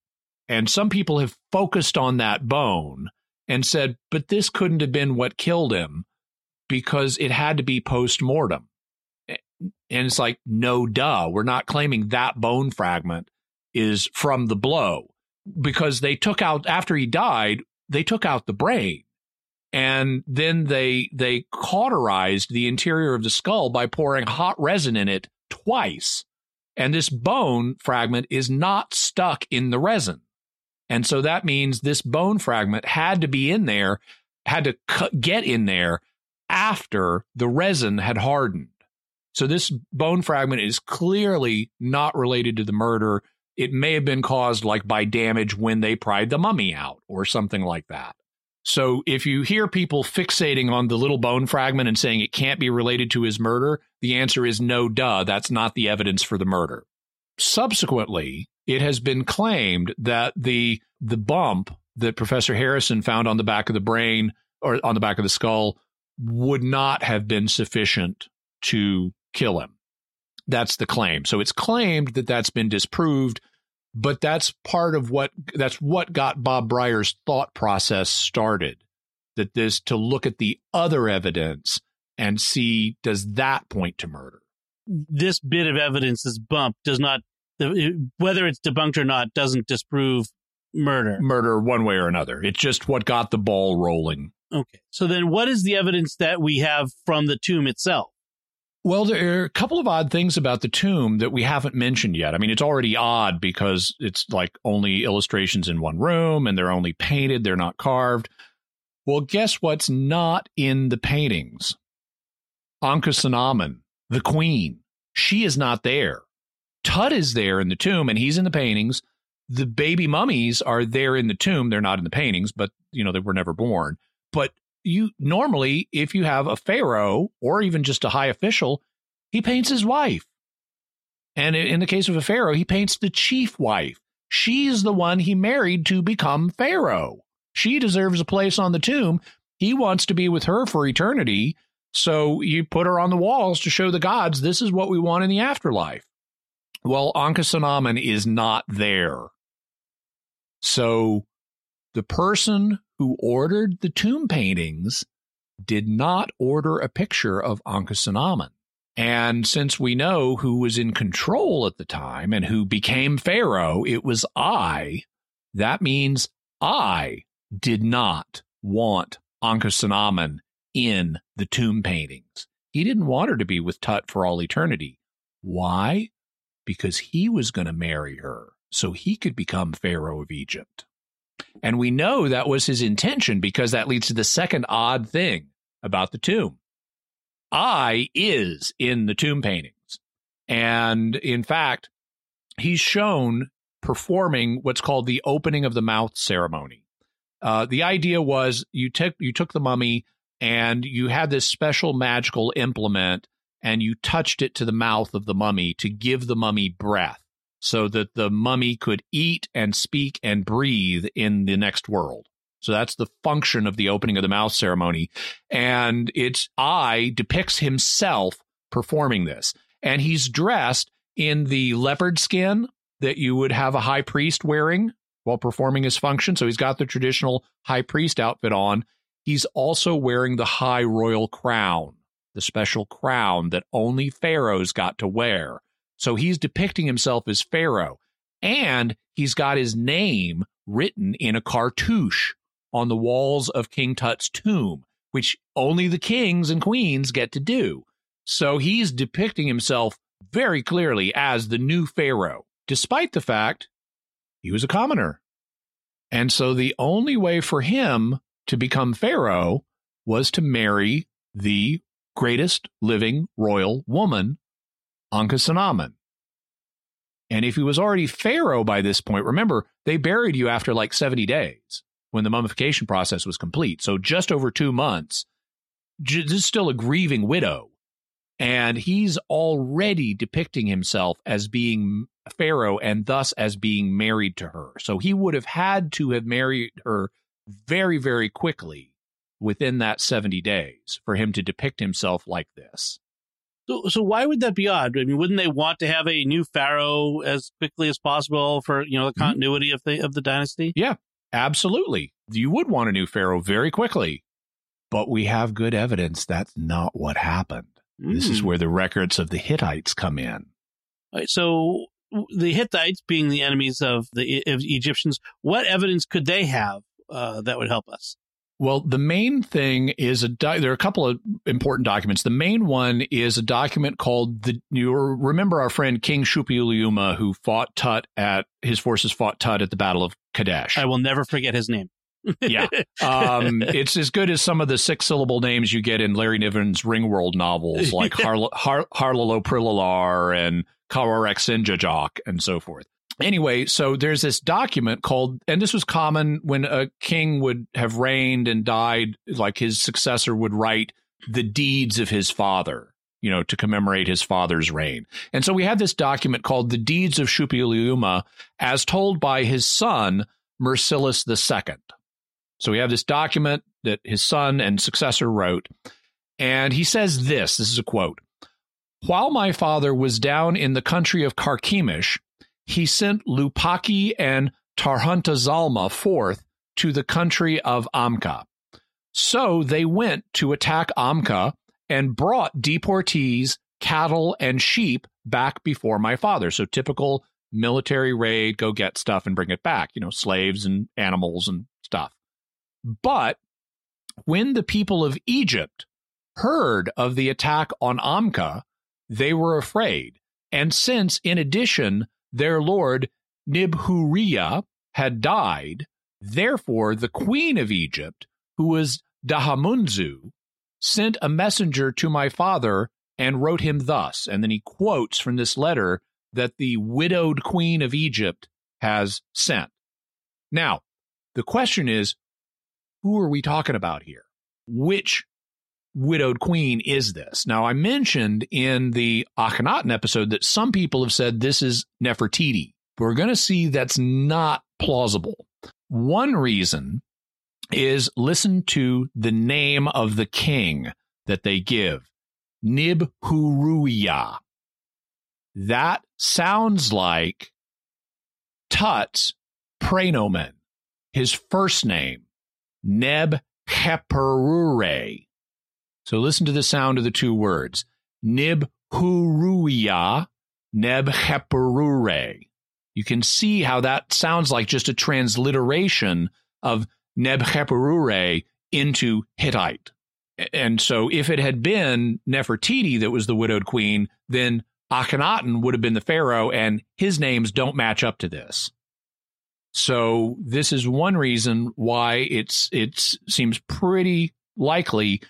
And some people have focused on that bone and said, but this couldn't have been what killed him because it had to be post mortem. And it's like, no, duh. We're not claiming that bone fragment is from the blow because they took out, after he died, they took out the brain. And then they they cauterized the interior of the skull by pouring hot resin in it twice. And this bone fragment is not stuck in the resin. And so that means this bone fragment had to be in there, had to get in there after the resin had hardened. So this bone fragment is clearly not related to the murder. It may have been caused like by damage when they pried the mummy out or something like that. So if you hear people fixating on the little bone fragment and saying it can't be related to his murder, the answer is no, duh, that's not the evidence for the murder. Subsequently, it has been claimed that the the bump that Professor Harrison found on the back of the brain or on the back of the skull would not have been sufficient to kill him. That's the claim. So it's claimed that that's been disproved, but that's part of what that's what got Bob Brier's thought process started. That this to look at the other evidence and see does that point to murder. This bit of evidence, this bump, does not whether it's debunked or not doesn't disprove murder. Murder one way or another. It's just what got the ball rolling. Okay. So then what is the evidence that we have from the tomb itself? Well, there are a couple of odd things about the tomb that we haven't mentioned yet. I mean, it's already odd because it's like only illustrations in one room and they're only painted, they're not carved. Well, guess what's not in the paintings? Ankhesenamun, the queen. She is not there. Tut is there in the tomb and he's in the paintings. The baby mummies are there in the tomb. They're not in the paintings, but you know, they were never born. But you normally, if you have a pharaoh or even just a high official, he paints his wife. And in the case of a pharaoh, he paints the chief wife. She's the one he married to become pharaoh. She deserves a place on the tomb. He wants to be with her for eternity. So you put her on the walls to show the gods this is what we want in the afterlife. Well, Ankhesenamun is not there. So the person who ordered the tomb paintings did not order a picture of Ankhesenamun. And since we know who was in control at the time and who became Pharaoh, it was Ay. That means Ay did not want Ankhesenamun in the tomb paintings. He didn't want her to be with Tut for all eternity. Why? Because he was going to marry her so he could become Pharaoh of Egypt. And we know that was his intention because that leads to the second odd thing about the tomb. Ay is in the tomb paintings. And in fact, he's shown performing what's called the opening of the mouth ceremony. Uh, the idea was you took you took the mummy and you had this special magical implement and you touched it to the mouth of the mummy to give the mummy breath so that the mummy could eat and speak and breathe in the next world. So that's the function of the opening of the mouth ceremony. And its Ay depicts himself performing this. And he's dressed in the leopard skin that you would have a high priest wearing while performing his function. So he's got the traditional high priest outfit on. He's also wearing the high royal crown, the special crown that only pharaohs got to wear. So he's depicting himself as Pharaoh. And he's got his name written in a cartouche on the walls of King Tut's tomb, which only the kings and queens get to do. So he's depicting himself very clearly as the new Pharaoh, despite the fact he was a commoner. And so the only way for him to become Pharaoh was to marry the greatest living royal woman Ankhesenamun. And if he was already Pharaoh by this point, remember, they buried you after like 70 days when the mummification process was complete. So just over two months. This is still a grieving widow. And he's already depicting himself as being Pharaoh and thus as being married to her. So he would have had to have married her very, very quickly within that 70 days for him to depict himself like this. So, so why would that be odd? I mean, wouldn't they want to have a new pharaoh as quickly as possible for you know the continuity mm-hmm. of the of the dynasty? Yeah, absolutely. You would want a new pharaoh very quickly, but we have good evidence that's not what happened. Mm. This is hmm. where the records of the Hittites come in. Right, so the Hittites, being the enemies of the of Egyptians, what evidence could they have uh, that would help us? Well, the main thing is a di- there are a couple of important documents. The main one is a document called the you remember our friend King Shuppiluliuma who fought Tut at his forces fought Tut at the Battle of Kadesh. I will never forget his name. yeah. Um, [LAUGHS] it's as good as some of the six syllable names you get in Larry Niven's Ringworld novels like [LAUGHS] Har- Har- Harlalo Prilalar and Kawarek Sinjajok and so forth anyway, so there's this document called, and this was common when a king would have reigned and died, like his successor would write the deeds of his father, you know, to commemorate his father's reign. And so we have this document called the Deeds of Shuppiluliuma as told by his son, Mursilis II. So we have this document that his son and successor wrote. And he says this this is a quote While my father was down in the country of Carchemish, he sent Lupaki and Tarhuntazalma forth to the country of Amka. So they went to attack Amka and brought deportees, cattle, and sheep back before my father. So typical military raid, go get stuff and bring it back, you know, slaves and animals and stuff. But when the people of Egypt heard of the attack on Amka, they were afraid. And since, in addition, their lord Nibhuriya had died. Therefore, the queen of Egypt, who was Dahamunzu, sent a messenger to my father and wrote him thus. And then he quotes from this letter that the widowed queen of Egypt has sent. Now, the question is who are we talking about here? Which widowed queen is this? Now, I mentioned in the Akhenaten episode that some people have said this is Nefertiti. We're going to see that's not plausible. One reason is listen to the name of the king that they give Nibhuruya. That sounds like Tut's praenomen, his first name, Neb Heperure. So listen to the sound of the two words. Nibhuruya Nebheperure. You can see how that sounds like just a transliteration of Neb Nebheperure into Hittite. And so if it had been Nefertiti that was the widowed queen, then Akhenaten would have been the pharaoh, and his names don't match up to this. So this is one reason why it's it seems pretty likely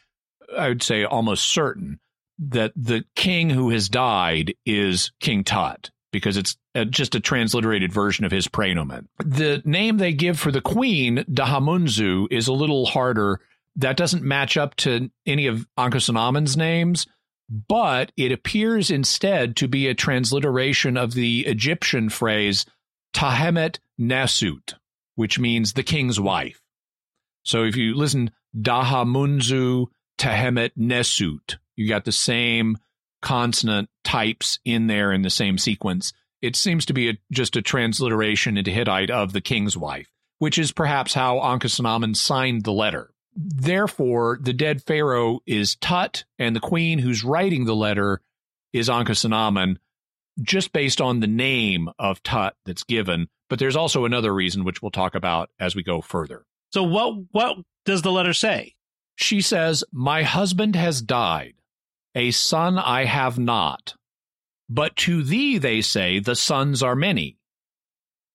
I would say almost certain that the king who has died is King Tut because it's a, just a transliterated version of his praenomen. The name they give for the queen, Dahamunzu, is a little harder. That doesn't match up to any of Ankhesenamen's names, but it appears instead to be a transliteration of the Egyptian phrase Tahemet Nesut, which means the king's wife. So if you listen, Dahamunzu Tehemet Nesut. You got the same consonant types in there in the same sequence. It seems to be a, just a transliteration into Hittite of the king's wife, which is perhaps how Ankhesenamen signed the letter. Therefore, the dead pharaoh is Tut, and the queen who's writing the letter is Ankhesenamen, just based on the name of Tut that's given. But there's also another reason, which we'll talk about as we go further. So, what what does the letter say? She says, My husband has died. A son I have not. But to thee, they say, the sons are many.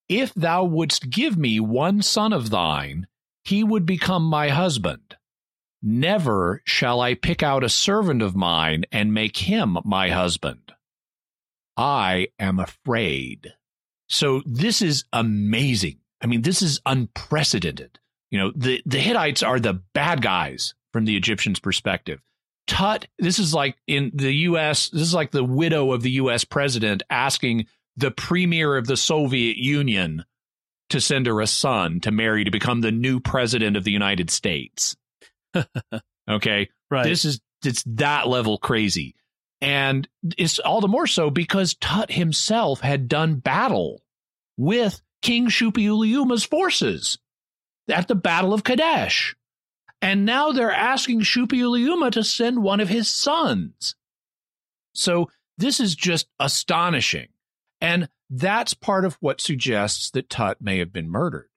If thou wouldst give me one son of thine, he would become my husband. Never shall I pick out a servant of mine and make him my husband. I am afraid. So this is amazing. I mean, this is unprecedented. You know, the, the Hittites are the bad guys from the Egyptians' perspective. Tut, this is like in the US, this is like the widow of the US president asking the premier of the Soviet Union to send her a son to marry to become the new president of the United States. [LAUGHS] okay. Right. This is it's that level crazy. And it's all the more so because Tut himself had done battle with King Shuppiluliuma's forces at the Battle of Kadesh. And now they're asking Shuppiluliuma to send one of his sons. So this is just astonishing. And that's part of what suggests that Tut may have been murdered.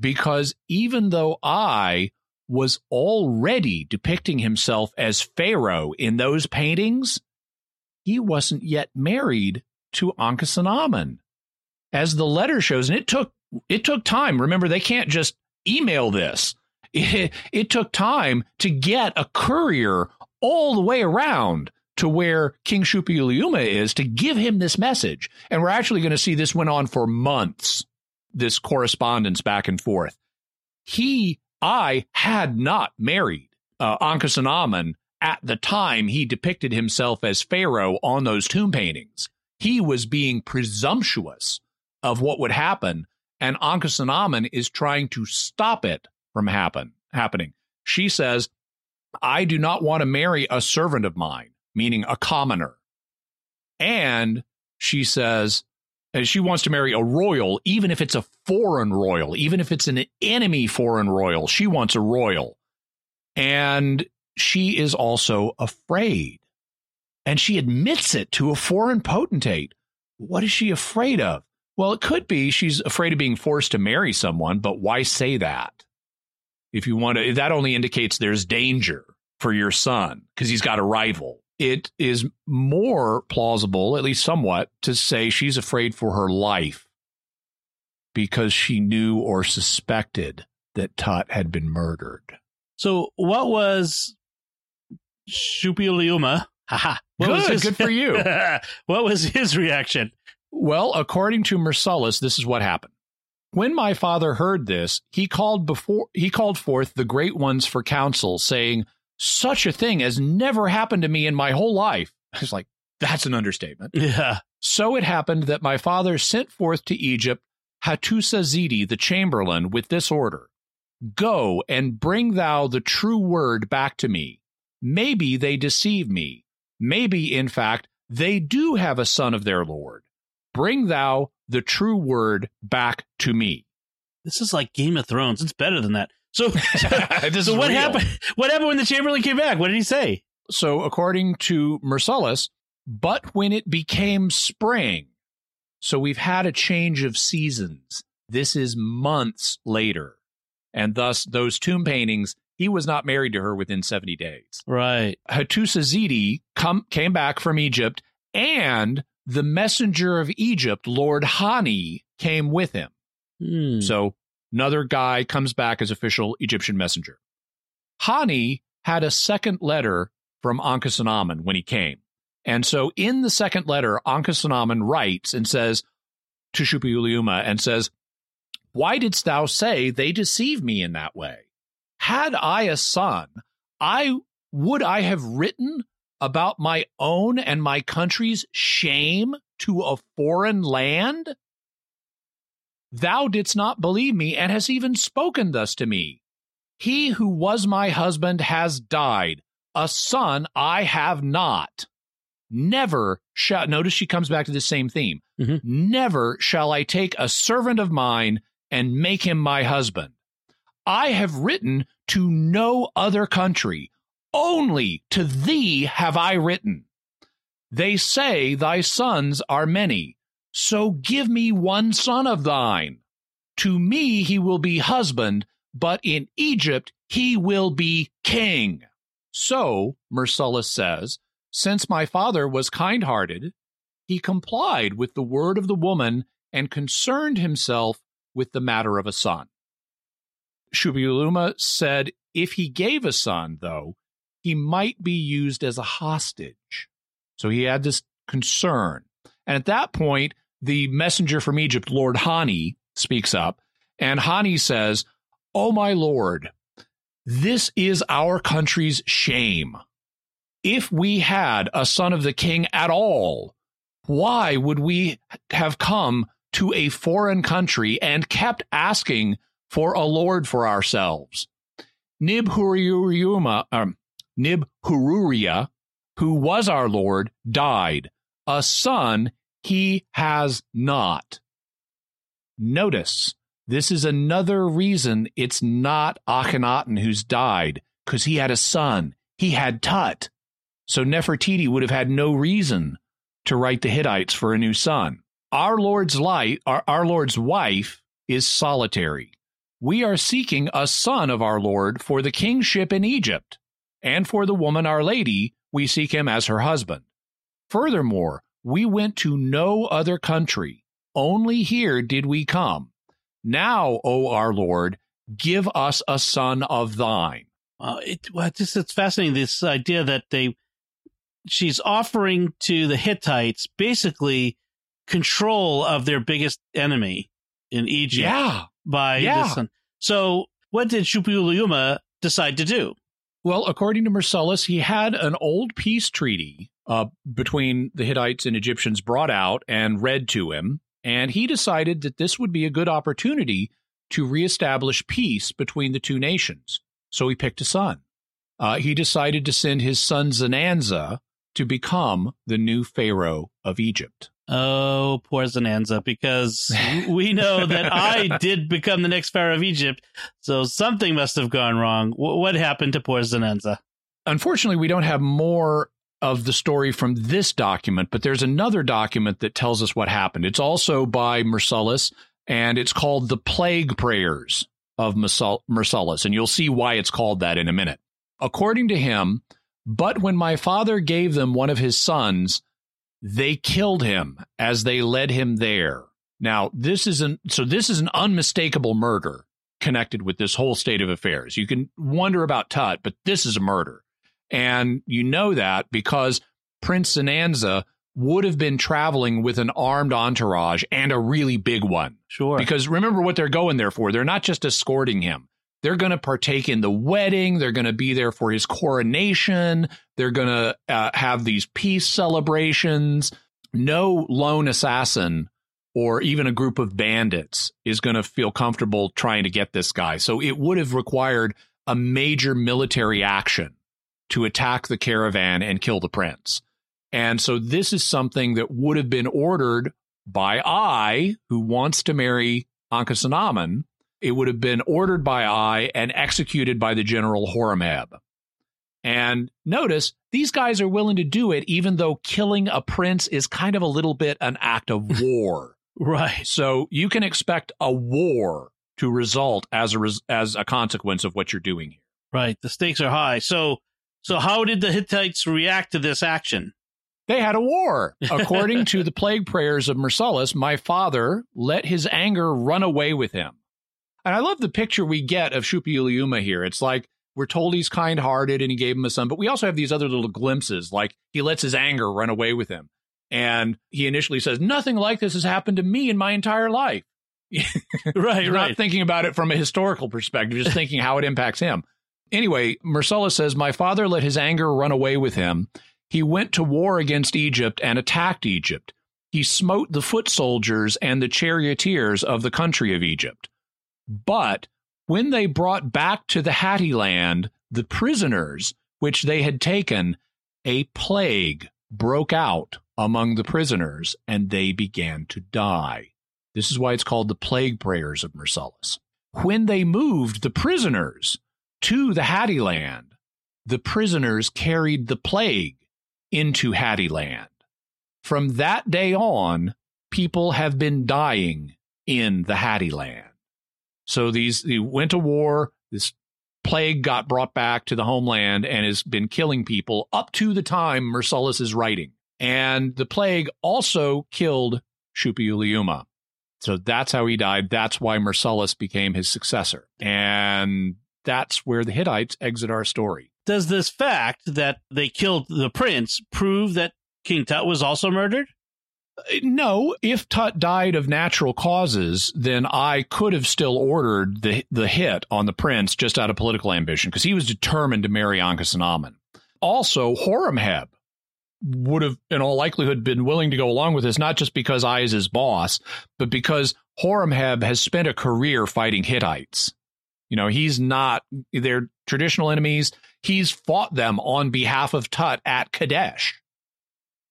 Because even though Ay was already depicting himself as Pharaoh in those paintings, he wasn't yet married to Ankhesenamun. As the letter shows, and it took it took time. Remember, they can't just email this. It, it took time to get a courier all the way around to where King Shuppiluliuma is to give him this message. And we're actually going to see this went on for months, this correspondence back and forth. He Ay had not married uh, Ankhesenamun at the time he depicted himself as Pharaoh on those tomb paintings. He was being presumptuous of what would happen, and Ankhesenamun is trying to stop it from happen happening. She says, I do not want to marry a servant of mine, meaning a commoner. And she says, she wants to marry a royal, even if it's a foreign royal, even if it's an enemy foreign royal. She wants a royal. And she is also afraid. And she admits it to a foreign potentate. What is she afraid of? Well, it could be she's afraid of being forced to marry someone, but why say that? If you want to, that only indicates there's danger for your son because he's got a rival it is more plausible, at least somewhat, to say she's afraid for her life because she knew or suspected that Tut had been murdered. So, what was Shuppiluliuma? Haha. [LAUGHS] What good, his, good for you. [LAUGHS] what was his reaction? Well, according to Mursilis, this is what happened. When my father heard this, he called before he called forth the great ones for counsel, saying, such a thing has never happened to me in my whole life. [LAUGHS] I was like, that's an understatement. Yeah. So it happened that my father sent forth to Egypt Hattusaziti, the chamberlain, with this order Go and bring thou the true word back to me. Maybe they deceive me. Maybe, in fact, they do have a son of their Lord. Bring thou the true word back to me. This is like Game of Thrones. It's better than that. So, [LAUGHS] [LAUGHS] so what real. happened? [LAUGHS] What happened when the Chamberlain came back? What did he say? So, according to Mursilis, but when it became spring, so we've had a change of seasons. This is months later. And thus, those tomb paintings, he was not married to her within 70 days. Right. Hattusaziti come, came back from Egypt, and the messenger of Egypt, Lord Hani, came with him. Hmm. So Another guy comes back as official Egyptian messenger. Hani had a second letter from Ankhesenamun when he came. And so in the second letter, Ankhesenamun writes and says to Shuppiluliuma and says, Why didst thou say they deceive me in that way? Had I a son, I would I have written about my own and my country's shame to a foreign land? Thou didst not believe me, and hast even spoken thus to me. He who was my husband has died. A son I have not. Never shall, notice she comes back to the same theme. Mm-hmm. Never shall I take a servant of mine and make him my husband. I have written to no other country. Only to thee have I written. They say thy sons are many. So give me one son of thine. To me he will be husband, but in Egypt he will be king. So, Mursilis says, since my father was kind hearted, he complied with the word of the woman and concerned himself with the matter of a son. Shuppiluliuma said if he gave a son, though, he might be used as a hostage. So he had this concern. And at that point, the messenger from Egypt, Lord Hani, speaks up, and Hani says, Oh, my Lord, this is our country's shame. If we had a son of the king at all, why would we have come to a foreign country and kept asking for a lord for ourselves? Nibhuriyuma, um, Nibhururia who was our Lord, died. A son he has not. Notice, this is another reason it's not Akhenaten who's died, because he had a son. He had Tut. So Nefertiti would have had no reason to write the Hittites for a new son. Our Lord's light, our, our Lord's wife is solitary. We are seeking a son of our Lord for the kingship in Egypt, and for the woman Our Lady, we seek him as her husband. Furthermore, we went to no other country. Only here did we come. Now, O our Lord, give us a son of thine. Uh, it, well, just, it's fascinating this idea that they she's offering to the Hittites basically control of their biggest enemy in Egypt Yeah. by Yeah. this son. So what did Shuppiluliuma decide to do? Well, according to Mursilis, he had an old peace treaty uh, between the Hittites and Egyptians brought out and read to him, and he decided that this would be a good opportunity to reestablish peace between the two nations. So he picked a son. Uh, he decided to send his son Zananza to become the new pharaoh of Egypt. Oh, poor Zananza, because [LAUGHS] we know that Ay did become the next pharaoh of Egypt. So something must have gone wrong. W- what happened to poor Zananza? Unfortunately, we don't have more of the story from this document, but there's another document that tells us what happened. It's also by Mursilis, and it's called the Plague Prayers of Marcel- Mursilis, and you'll see why it's called that in a minute. According to him, but when my father gave them one of his sons, they killed him as they led him there. Now, this is an so this is an unmistakable murder connected with this whole state of affairs. You can wonder about Tut, but this is a murder. And you know that because Prince Zananza would have been traveling with an armed entourage and a really big one. Sure. Because remember what they're going there for. They're not just escorting him. They're going to partake in the wedding. They're going to be there for his coronation. They're going to uh, have these peace celebrations. No lone assassin or even a group of bandits is going to feel comfortable trying to get this guy. So it would have required a major military action to attack the caravan and kill the prince. And so this is something that would have been ordered by Ay, who wants to marry Ankhesenamun. It would have been ordered by Ay and executed by the general Horemheb. And notice these guys are willing to do it, even though killing a prince is kind of a little bit an act of [LAUGHS] war. right. so you can expect a war to result as a res- as a consequence of what you're doing here. Right. The stakes are high. So, so how did the Hittites react to this action? They had a war. According to the [LAUGHS] plague prayers of Mursilis, my father let his anger run away with him. And I love the picture we get of Shuppiluliuma here. It's like we're told he's kind hearted and he gave him a son, but we also have these other little glimpses, like he lets his anger run away with him. And he initially says, Nothing like this has happened to me in my entire life. right. [LAUGHS] You're right. not thinking about it from a historical perspective, just thinking how it impacts him. Anyway, Mursilis says, My father let his anger run away with him. He went to war against Egypt and attacked Egypt. He smote the foot soldiers and the charioteers of the country of Egypt. But when they brought back to the Hatti land the prisoners which they had taken, a plague broke out among the prisoners, and they began to die. This is why it's called the plague prayers of Mursilis. When they moved the prisoners to the Hatti land, the prisoners carried the plague into Hatti land. From that day on, people have been dying in the Hatti land. So these they went to war. This plague got brought back to the homeland and has been killing people up to the time Mursilis is writing. And the plague also killed Shuppiluliuma. So that's how he died. That's why Mursilis became his successor. And that's where the Hittites exit our story. Does this fact that they killed the prince prove that King Tut was also murdered? No, if Tut died of natural causes, then Ay could have still ordered the the hit on the prince just out of political ambition because he was determined to marry Ankhesenamun. Also, Horemheb would have, in all likelihood, been willing to go along with this, not just because Ay is his boss, but because Horemheb has spent a career fighting Hittites. You know, he's not their traditional enemies. He's fought them on behalf of Tut at Kadesh.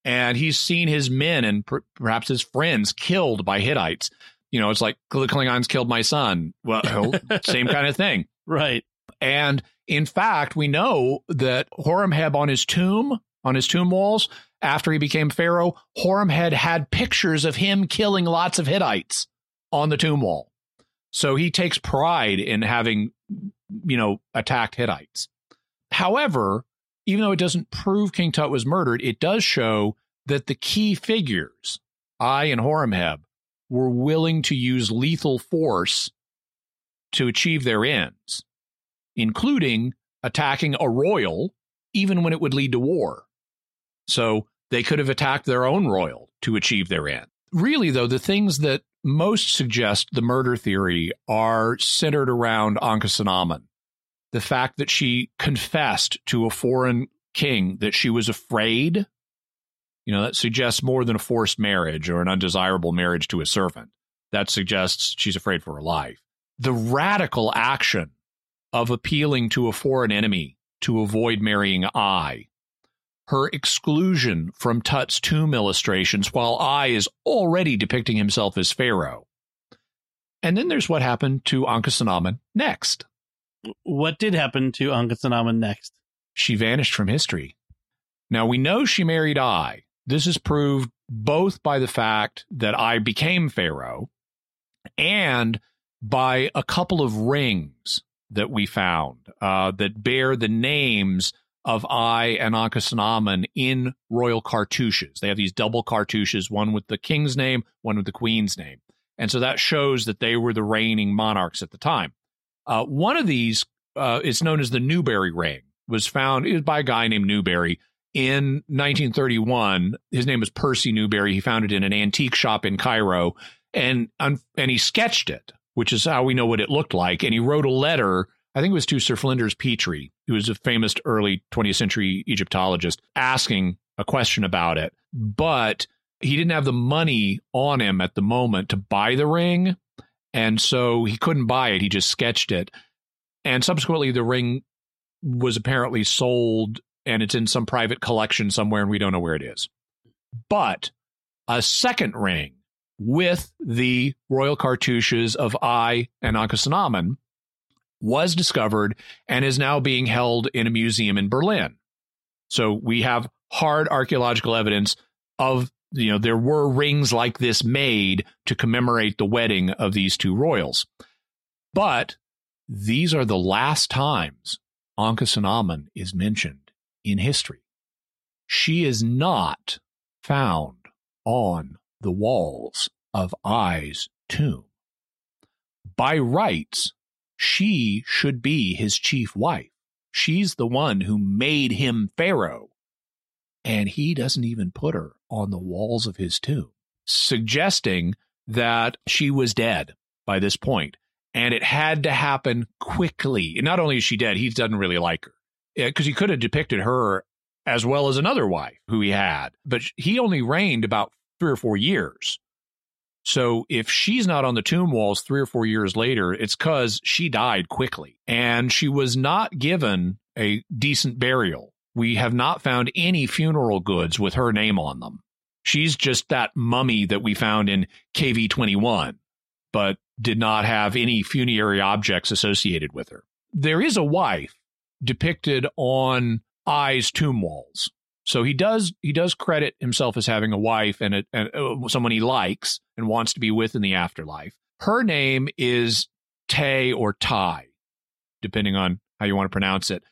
And he's seen his men and per- perhaps his friends killed by Hittites. You know, it's like the Klingons killed my son. Well, oh, [LAUGHS] same kind of thing. Right. And in fact, we know that Horemheb on his tomb, on his tomb walls, after he became pharaoh, Horemheb had pictures of him killing lots of Hittites on the tomb wall. So he takes pride in having, you know, attacked Hittites. However, even though it doesn't prove King Tut was murdered, it does show that the key figures, Ay and Horemheb, were willing to use lethal force to achieve their ends, including attacking a royal, even when it would lead to war. So they could have attacked their own royal to achieve their end. Really, though, the things that most suggest the murder theory are centered around Ankhesenamun. The fact that she confessed to a foreign king that she was afraid, you know, that suggests more than a forced marriage or an undesirable marriage to a servant. That suggests she's afraid for her life. The radical action of appealing to a foreign enemy to avoid marrying Ay her exclusion from Tut's tomb illustrations while Ay is already depicting himself as Pharaoh. And then there's what happened to Ankhesenamun next. What did happen to Ankhesenamun next? She vanished from history. Now we know she married Ay. This is proved both by the fact that Ay became Pharaoh and by a couple of rings that we found uh, that bear the names of Ay and Ankhesenamun in royal cartouches. They have these double cartouches, one with the king's name, one with the queen's name. And so that shows that they were the reigning monarchs at the time. Uh, one of these uh, is known as the Newberry ring, was found by a guy named Newberry in 1931. His name was Percy Newberry. He found it in an antique shop in Cairo, and and he sketched it, which is how we know what it looked like. And he wrote a letter I think it was to Sir Flinders Petrie, who was a famous early 20th century Egyptologist, asking a question about it. But he didn't have the money on him at the moment to buy the ring. And so he couldn't buy it. He just sketched it. And subsequently, the ring was apparently sold and it's in some private collection somewhere, and we don't know where it is. But a second ring with the royal cartouches of Ay and Ankhesenamun was discovered and is now being held in a museum in Berlin. So we have hard archaeological evidence of you know there were rings like this made to commemorate the wedding of these two royals. But these are the last times Ankhesenamun is mentioned in history. She is not found on the walls of Ay's tomb. By rights, she should be his chief wife. She's the one who made him Pharaoh. And he doesn't even put her on the walls of his tomb, suggesting that she was dead by this. And it had to happen quickly. not only is she dead, he doesn't really like her because he could have depicted her as well as another wife who he had, but he only reigned about three or four years. So if she's not on the tomb walls three or four years later, it's because she died quickly and she was not given a decent burial. We have not found any funeral goods with her name on them. She's just that mummy that we found in KV 21, but did not have any funerary objects associated with her. There is a wife depicted on Ay's tomb walls. So he does he does credit himself as having a wife and, a, and uh, someone he likes and wants to be with in the afterlife. Her name is Tay or Tai, depending on how you want to pronounce it.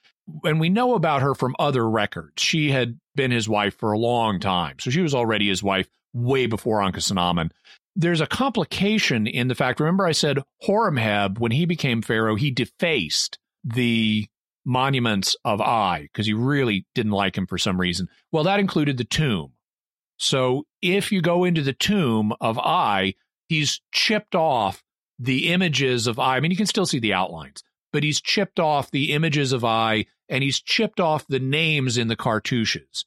And we know about her from other records. She had been his wife for a long time. So she was already his wife way before Ankhesenamun. There's a complication in the fact, remember I said Horemheb, when he became pharaoh, he defaced the monuments of Ay because he really didn't like him for some reason. Well, that included the tomb. So if you go into the tomb of Ay, he's chipped off the images of Ay. I mean, you can still see the outlines, but he's chipped off the images of Ay and he's chipped off the names in the cartouches.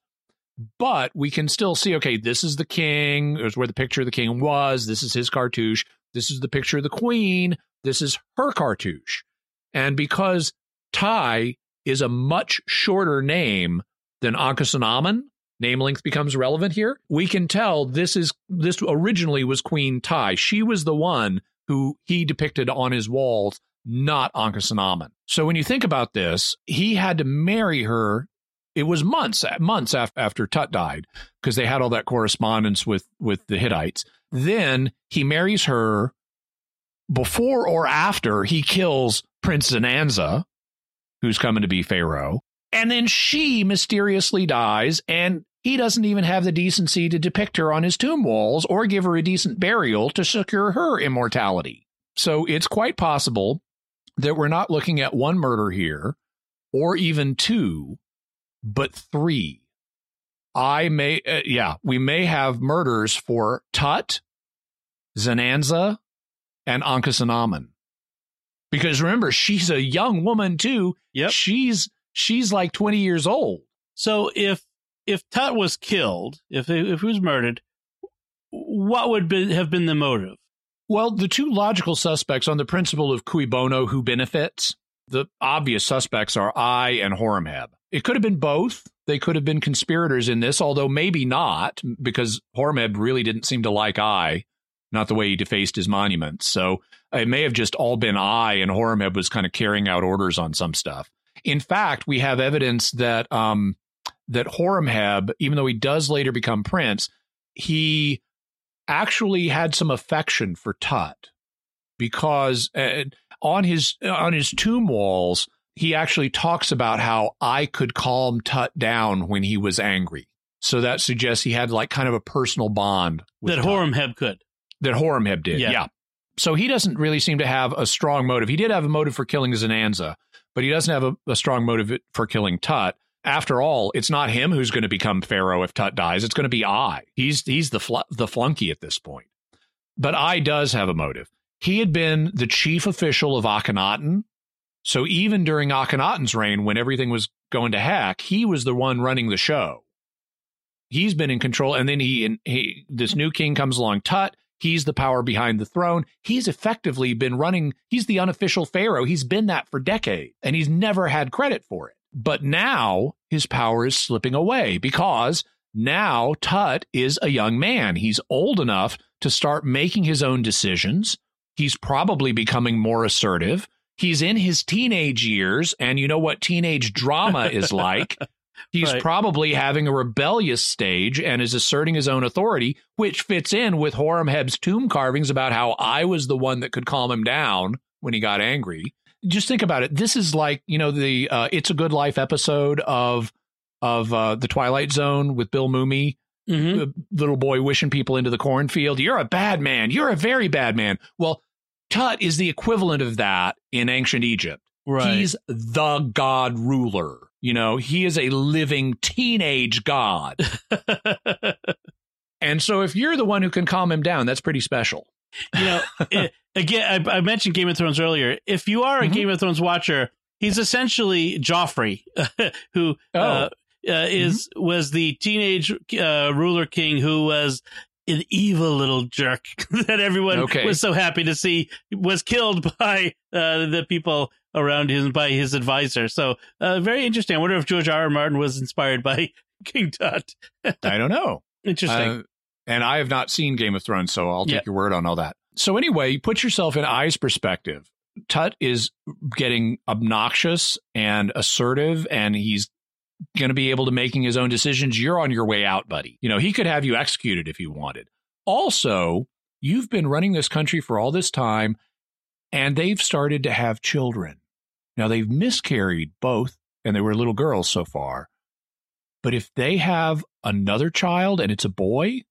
But we can still see, okay, this is the king. There's where the picture of the king was. This is his cartouche. This is the picture of the queen. This is her cartouche. And because Tai is a much shorter name than Ankhesenamun, name length becomes relevant here. We can tell this is this originally was Queen Tai. She was the one who he depicted on his walls, not Ankhesenamun. So when you think about this, he had to marry her. It was months months after, after Tut died because they had all that correspondence with with the Hittites. Then he marries her before or after he kills Prince Zannanza, who's coming to be Pharaoh. And then she mysteriously dies, and he doesn't even have the decency to depict her on his tomb walls or give her a decent burial to secure her immortality. So it's quite possible that we're not looking at one murder here, or even two, but three. I may, uh, yeah, we may have murders for Tut, Zannanza, and Ankhesenamun. Because remember, she's a young woman too. Yep. She's she's like 20 years old. So if if Tut was killed, if if he was murdered, what would be, have been the motive? Well, the two logical suspects on the principle of cui bono, who benefits, the obvious suspects are Ay and Horemheb. It could have been both. They could have been conspirators in this, although maybe not, because Horemheb really didn't seem to like Ay, not the way he defaced his monuments. So it may have just all been Ay, and Horemheb was kind of carrying out orders on some stuff. In fact, we have evidence that um, that Horemheb, even though he does later become prince, he actually had some affection for Tut because uh, on his on his tomb walls he actually talks about how Ay could calm Tut down when he was angry. So that suggests he had like kind of a personal bond that Tut. Horemheb could. That Horemheb did. Yeah. yeah. So he doesn't really seem to have a strong motive. He did have a motive for killing Zannanza, but he doesn't have a, a strong motive for killing Tut. After all, it's not him who's going to become pharaoh if Tut dies. It's going to be Ay. He's he's the fl- the flunky at this point. But Ay does have a motive. He had been the chief official of Akhenaten. So even during Akhenaten's reign, when everything was going to heck, he was the one running the show. He's been in control, and then he, he this new king comes along, Tut. He's the power behind the throne. He's effectively been running, he's the unofficial pharaoh. He's been that for decades, and he's never had credit for it. But now his power is slipping away because now Tut is a young man. He's old enough to start making his own decisions. He's probably becoming more assertive. He's in his teenage years, and you know what teenage drama is [LAUGHS] like. He's right. probably having a rebellious stage and is asserting his own authority, which fits in with Horemheb's tomb carvings about how Ay was the one that could calm him down when he got angry. Just think about it. This is like, you know, the uh, It's a Good Life episode of of uh, The Twilight Zone with Bill Mumy. Mm-hmm. The little boy wishing people into the cornfield. You're a bad man. You're a very bad man. Well, Tut is the equivalent of that in ancient Egypt. Right. He's the god ruler. You know, he is a living teenage god. [LAUGHS] and so if you're the one who can calm him down, that's pretty special. You know, [LAUGHS] it, again, I, I, mentioned Game of Thrones earlier. If you are a mm-hmm. Game of Thrones watcher, he's essentially Joffrey, [LAUGHS] who uh, oh. uh, uh, is mm-hmm. was the teenage uh, ruler king who was an evil little jerk [LAUGHS] that everyone okay. was so happy to see was killed by uh, the people around him by his advisor. So uh, very interesting. I wonder if George R. R. Martin was inspired by King Tut. I don't know. Interesting. And I have not seen Game of Thrones, so I'll take yeah. your word on all that. So anyway, you put yourself in Ay's perspective. Tut is getting obnoxious and assertive, and he's going to be able to making his own decisions. You're on your way out, buddy. You know, he could have you executed if he wanted. Also, you've been running this country for all this time, and they've started to have children. Now, they've miscarried both, and they were little girls so far. But if they have another child and it's a boy,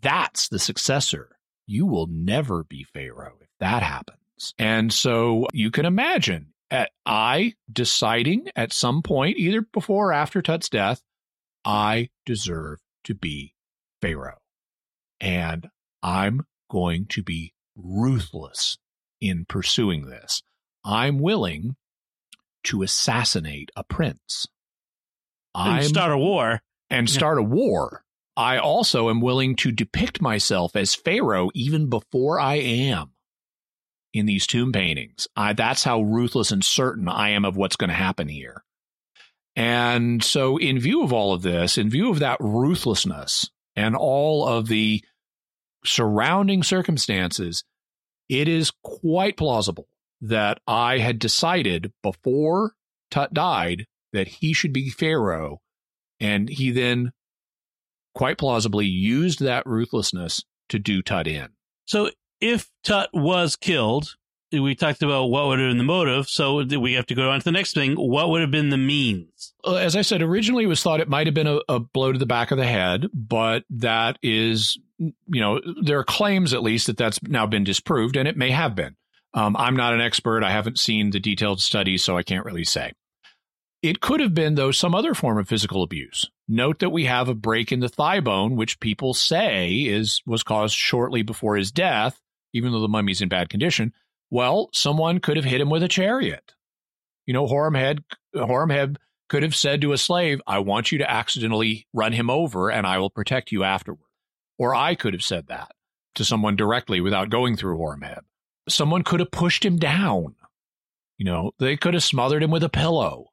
that's the successor. You will never be Pharaoh if that happens. And so you can imagine at Ay deciding at some point, either before or after Tut's death, I deserve to be Pharaoh. And I'm going to be ruthless in pursuing this. I'm willing to assassinate a prince. And start a war. And yeah. start a war. I also am willing to depict myself as Pharaoh even before I am. in these tomb paintings. I, that's how ruthless and certain I am of what's going to happen here. And so, in view of all of this, in view of that ruthlessness and all of the surrounding circumstances, it is quite plausible that Ay had decided before Tut died that he should be Pharaoh. And he then quite plausibly used that ruthlessness to do Tut in. So if Tut was killed, we talked about what would have been the motive. So we have to go on to the next thing. What would have been the means? Uh, as I said, originally it was thought it might have been a, a, blow to the back of the head, but that is, you know, there are claims at least that that's now been disproved, and it may have been. Um, I'm not an expert. I haven't seen the detailed studies, so I can't really say. It could have been, though, some other form of physical abuse. Note that we have a break in the thigh bone, which people say is was caused shortly before his death, even though the mummy's in bad condition. Well, someone could have hit him with a chariot. You know, Horemheb, Horemheb could have said to a slave, I want you to accidentally run him over and I will protect you afterward. Or Ay could have said that to someone directly without going through Horemheb. Someone could have pushed him down. You know, they could have smothered him with a pillow.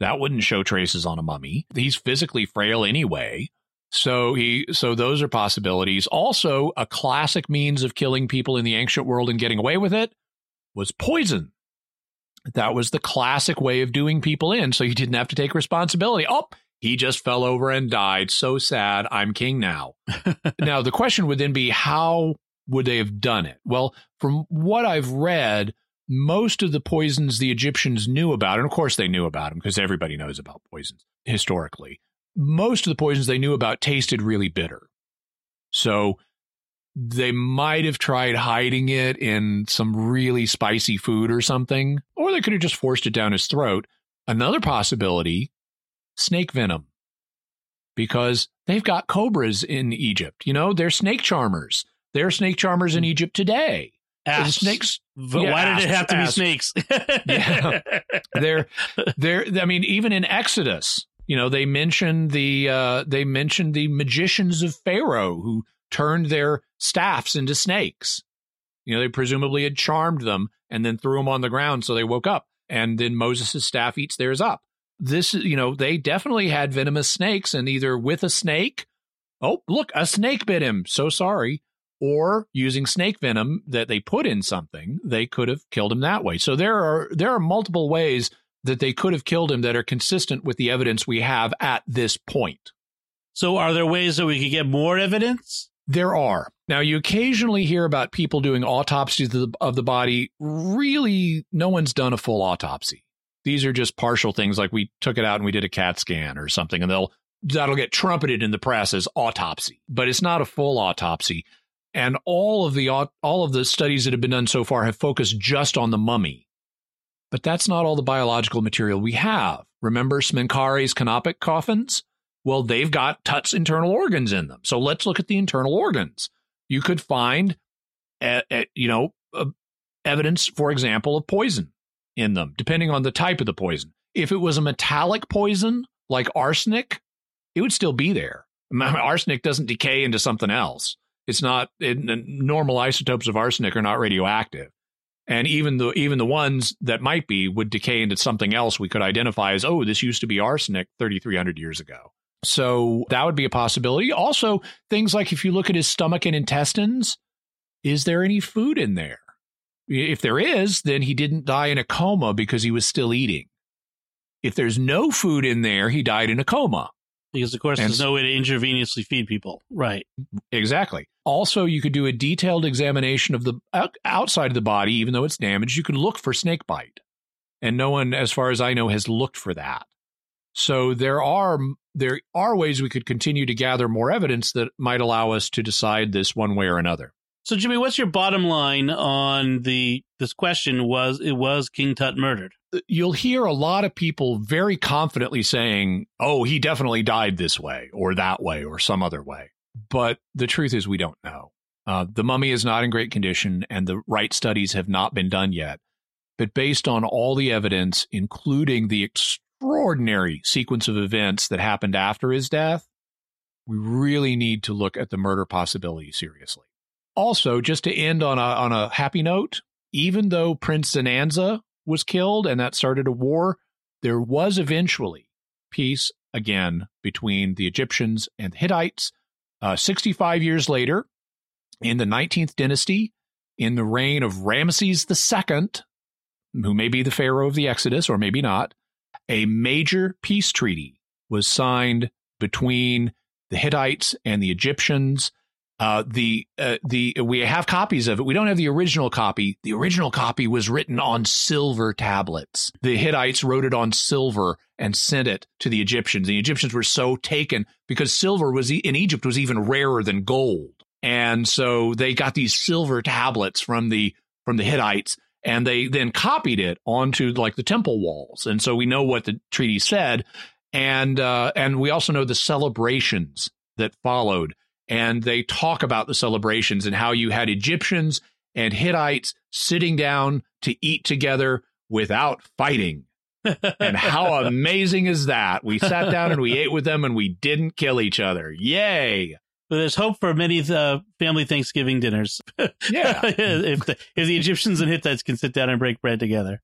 That wouldn't show traces on a mummy. He's physically frail anyway. So he so those are possibilities. Also, a classic means of killing people in the ancient world and getting away with it was poison. That was the classic way of doing people in, so you didn't have to take responsibility. Oh, he just fell over and died. So sad. I'm king now. [LAUGHS] now, the question would then be how would they have done it? Well, from what I've read, most of the poisons the Egyptians knew about, and of course they knew about them because everybody knows about poisons historically. Most of the poisons they knew about tasted really bitter. So they might have tried hiding it in some really spicy food or something, or they could have just forced it down his throat. Another possibility snake venom, because they've got cobras in Egypt. You know, they're snake charmers. They're snake charmers in hmm. Egypt today. Asps. Snakes. But yeah, why did it have to asps. be snakes? [LAUGHS] yeah, they're they're. I mean, even in Exodus, you know, they mentioned the uh, they mentioned the magicians of Pharaoh who turned their staffs into snakes. You know, they presumably had charmed them and then threw them on the ground so they woke up. And then Moses' staff eats theirs up. This, you know, they definitely had venomous snakes, and either with a snake, oh, look, a snake bit him. So sorry. Or using snake venom that they put in something, they could have killed him that way. So there are there are multiple ways that they could have killed him that are consistent with the evidence we have at this point. So are there ways that we could get more evidence? There are. Now, you occasionally hear about people doing autopsies of the, of the body. Really, no one's done a full autopsy. These are just partial things like we took it out and we did a CAT scan or something, and they'll that'll get trumpeted in the press as autopsy, but it's not a full autopsy. And all of the all of the studies that have been done so far have focused just on the mummy. But that's not all the biological material we have. Remember Smenkhkare's canopic coffins? Well, they've got Tut's internal organs in them. So let's look at the internal organs. You could find, you know, uh, evidence, for example, of poison in them, depending on the type of the poison. If it was a metallic poison like arsenic, it would still be there. [LAUGHS] Arsenic doesn't decay into something else. It's not it, normal isotopes of arsenic are not radioactive, and even the even the ones that might be would decay into something else we could identify as oh this used to be arsenic 3,300 years ago. So that would be a possibility. Also, things like if you look at his stomach and intestines, is there any food in there? If there is, then he didn't die in a coma because he was still eating. If there's no food in there, he died in a coma. Because, of course, and there's no way to intravenously feed people. Right. Exactly. Also, you could do a detailed examination of the outside of the body, even though it's damaged. You could look for snake bite. And no one, as far as I know, has looked for that. So there are there are ways we could continue to gather more evidence that might allow us to decide this one way or another. So Jimmy, what's your bottom line on the this question was it was King Tut murdered? You'll hear a lot of people very confidently saying, "Oh, he definitely died this way or that way or some other way." But the truth is we don't know. Uh, the mummy is not in great condition and the right studies have not been done yet. But based on all the evidence, including the extraordinary sequence of events that happened after his death, we really need to look at the murder possibility seriously. Also, just to end on a, on a happy note, even though Prince Zannanza was killed and that started a war, there was eventually peace again between the Egyptians and the Hittites. Uh, 65 years later, in the 19th dynasty, in the reign of Ramesses II, who may be the pharaoh of the Exodus or maybe not, a major peace treaty was signed between the Hittites and the Egyptians. Uh, the uh, the we have copies of it. We don't have the original copy. The original copy was written on silver tablets. The Hittites wrote it on silver and sent it to the Egyptians. The Egyptians were so taken because silver was in Egypt was even rarer than gold, and so they got these silver tablets from the from the Hittites, and they then copied it onto like the temple walls. And so we know what the treaty said, and uh, and we also know the celebrations that followed and they talk about the celebrations and how you had Egyptians and Hittites sitting down to eat together without fighting. and how [LAUGHS] amazing is that? We sat down and we ate with them and we didn't kill each other. Yay. Well, there's hope for many uh, family Thanksgiving dinners. [LAUGHS] Yeah. if, the, if the Egyptians and Hittites can sit down and break bread together.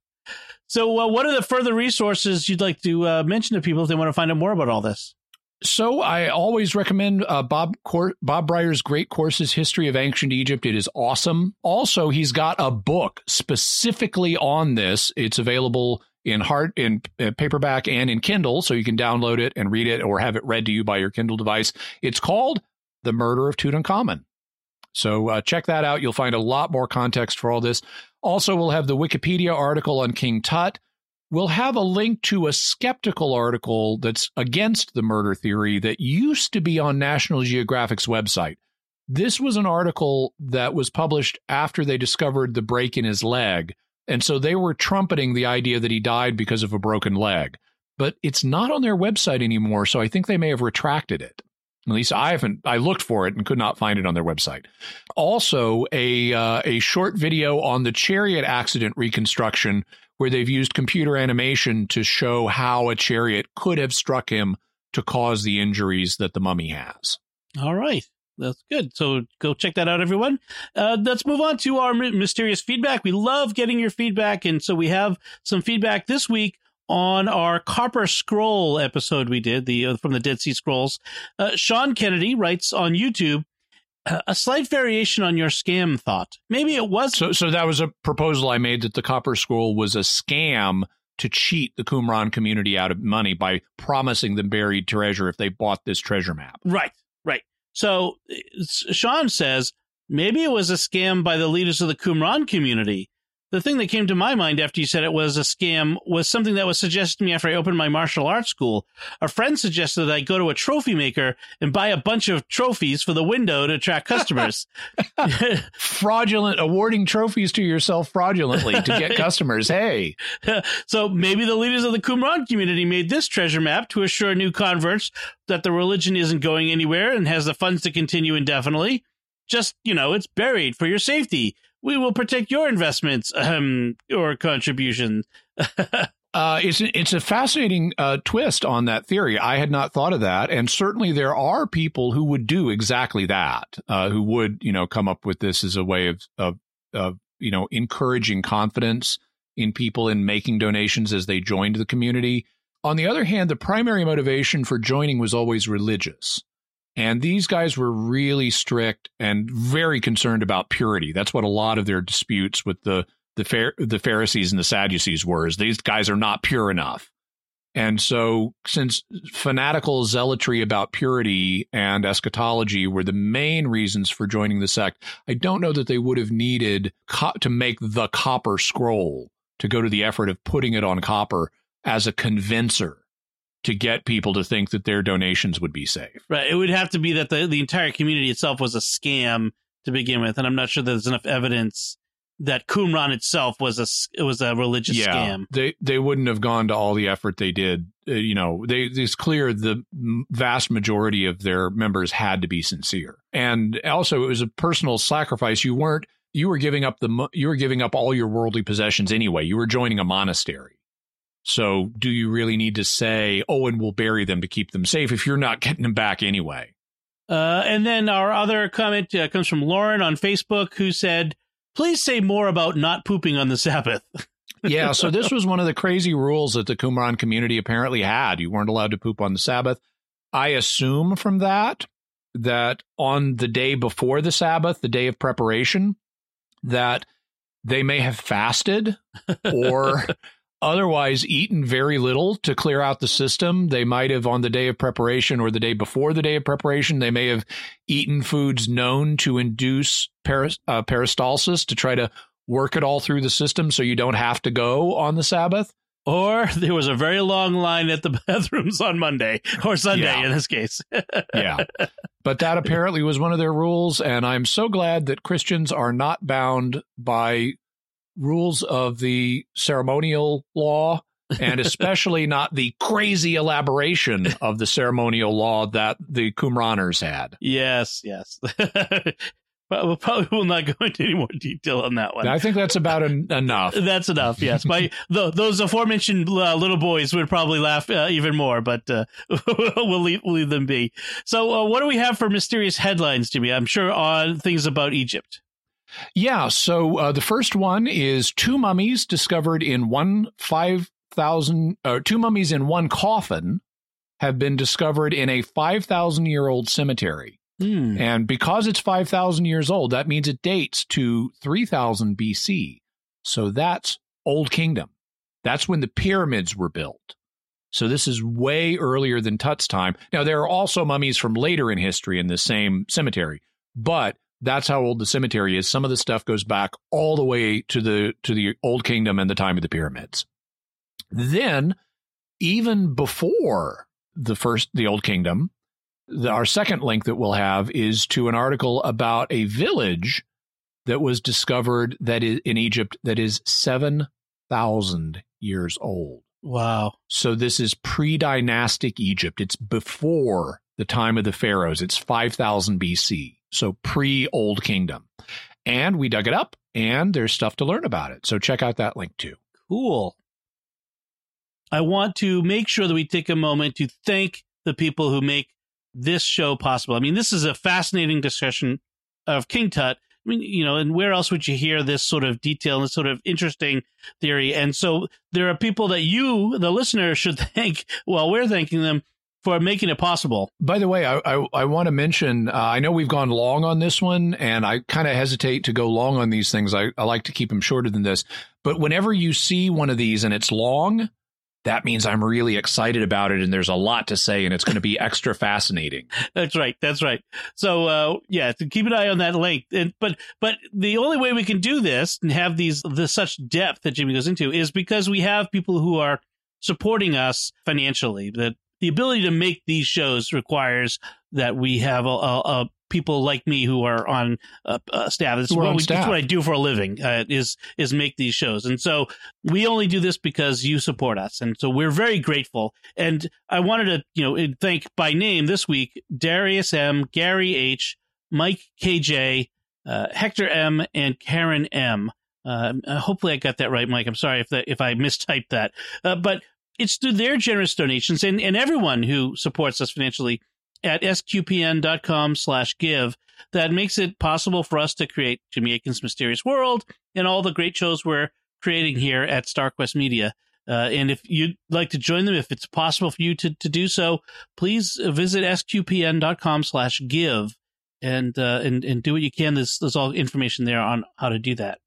So, uh, what are the further resources you'd like to uh, mention to people if they want to find out more about all this? So I always recommend uh, Bob Cor- Bob Brier's great courses, History of Ancient Egypt. It is awesome. Also, he's got a book specifically on this. It's available in hard in uh, paperback and in Kindle, so you can download it and read it or have it read to you by your Kindle device. It's called The Murder of Tutankhamun. So uh, check that out. You'll find a lot more context for all this. Also, we'll have the Wikipedia article on King Tut we'll have a link to a skeptical article that's against the murder theory that used to be on National Geographic's website. This was an article that was published after they discovered the break in his leg. And so they were trumpeting the idea that he died because of a broken leg. But it's not on their website anymore. So I think they may have retracted it. At least I haven't. I looked for it and could not find it on their website. Also, a uh, a short video on the chariot accident reconstruction where they've used computer animation to show how a chariot could have struck him to cause the injuries that the mummy has. All right. That's good. So go check that out, everyone. Uh, let's move on to our mysterious feedback. We love getting your feedback. And so we have some feedback this week on our Copper Scroll episode we did the uh, from the Dead Sea Scrolls. Uh, Sean Kennedy writes on YouTube a slight variation on your scam thought. Maybe it was so. So that was a proposal I made that the Copper Scroll was a scam to cheat the Qumran community out of money by promising them buried treasure if they bought this treasure map. Right, right. So uh, Sean says maybe it was a scam by the leaders of the Qumran community the thing that came to my mind after you said it was a scam was something that was suggested to me after I opened my martial arts school. A friend suggested that I go to a trophy maker and buy a bunch of trophies for the window to attract customers. [LAUGHS] Fraudulent awarding trophies to yourself fraudulently to get [LAUGHS] customers. Hey. [LAUGHS] so maybe the leaders of the Qumran community made this treasure map to assure new converts that the religion isn't going anywhere and has the funds to continue indefinitely. Just, you know, it's buried for your safety we will protect your investments um, or contributions. [LAUGHS] Uh, it's it's a fascinating uh, twist on that theory. I had not thought of that, and certainly there are people who would do exactly that. Uh, who would you know come up with this as a way of, of of you know encouraging confidence in people in making donations as they joined the community. On the other hand, the primary motivation for joining was always religious. And these guys were really strict and very concerned about purity. That's what a lot of their disputes with the the, the Pharisees and the Sadducees were. Is these guys are not pure enough. And so, since fanatical zealotry about purity and eschatology were the main reasons for joining the sect, I don't know that they would have needed co- to make the copper scroll to go to the effort of putting it on copper as a convincer to get people to think that their donations would be safe. Right. It would have to be that the, the entire community itself was a scam to begin with. And I'm not sure there's enough evidence that Qumran itself was a it was a religious yeah, scam. They they wouldn't have gone to all the effort they did. Uh, you know, they it's clear the vast majority of their members had to be sincere, and also it was a personal sacrifice. You weren't you were giving up the you were giving up all your worldly possessions anyway. You were joining a monastery. So do you really need to say, oh, and we'll bury them to keep them safe if you're not getting them back anyway? Uh, and then our other comment uh, comes from Lauren on Facebook who said, please say more about not pooping on the Sabbath. [LAUGHS] yeah, so this was one of the crazy rules that the Qumran community apparently had. You weren't allowed to poop on the Sabbath. I assume from that that on the day before the Sabbath, the day of preparation, that they may have fasted or [LAUGHS] otherwise eaten very little to clear out the system. They might have on the day of preparation or the day before the day of preparation, they may have eaten foods known to induce peris- uh, peristalsis to try to work it all through the system so you don't have to go on the Sabbath. Or [LAUGHS] there was a very long line at the [LAUGHS] bathrooms on Monday or Sunday yeah. in this case. [LAUGHS] yeah. But that apparently was one of their rules. And I'm so glad that Christians are not bound by rules of the ceremonial law and especially [LAUGHS] not the crazy elaboration of the ceremonial law that the Qumraners had. Yes, yes. [LAUGHS] but we probably will not go into any more detail on that one. I think that's about en- [LAUGHS] enough. that's enough. Yes, my the, those aforementioned uh, little boys would probably laugh uh, even more, but uh, we'll, leave, we'll leave them be. So, uh, what do we have for mysterious headlines, Jimmy? I'm sure on things about Egypt. Yeah. So uh, the first one is two mummies discovered in one five thousand, uh, two mummies in one coffin have been discovered in a five thousand year old cemetery. Hmm. And because it's 5,000 years old, that means it dates to 3000 BC. So that's Old Kingdom. That's when the pyramids were built. So this is way earlier than Tut's time. Now, there are also mummies from later in history in the same cemetery, but that's how old the cemetery is. Some of the stuff goes back all the way to the to the Old Kingdom and the time of the pyramids. Then, even before the first the Old Kingdom, the, our second link that we'll have is to an article about a village that was discovered that is in Egypt that is 7,000 years old. Wow. So this is pre-dynastic Egypt. It's before the time of the pharaohs. It's 5000 BC. So pre-old kingdom. And we dug it up and there's stuff to learn about it. So check out that link too. Cool. I want to make sure that we take a moment to thank the people who make this show possible. I mean, this is a fascinating discussion of King Tut. I mean, you know, and where else would you hear this sort of detail and sort of interesting theory? And so there are people that you, the listener, should [LAUGHS] thank. Well, we're thanking them for making it possible. By the way, I I, I want to mention. Uh, I know we've gone long on this one, and I kind of hesitate to go long on these things. I, I like to keep them shorter than this. But whenever you see one of these and it's long, that means I'm really excited about it and there's a lot to say and it's going to be [LAUGHS] extra fascinating. That's right. That's right. So uh, yeah, to keep an eye on that link. And, but but the only way we can do this and have these the such depth that Jimmy goes into is because we have people who are supporting us financially. That the ability to make these shows requires that we have a, a, a people like me who are on uh, uh, staff. That's what, we, staff. what I do for a living uh, is is make these shows, and so we only do this because you support us, and so we're very grateful. And I wanted to you know thank by name this week Darius M, Gary H, Mike KJ, uh, Hector M, and Karen M. Uh, hopefully, I got that right, Mike. I'm sorry if that if I mistyped that, uh, but it's through their generous donations and, and everyone who supports us financially at sqpn.com slash give that makes it possible for us to create Jimmy Akin's Mysterious World and all the great shows we're creating here at StarQuest Media. Uh, and if you'd like to join them, if it's possible for you to, to do so, please visit sqpn.com slash give and, uh, and, and do what you can. There's, there's all information there on how to do that.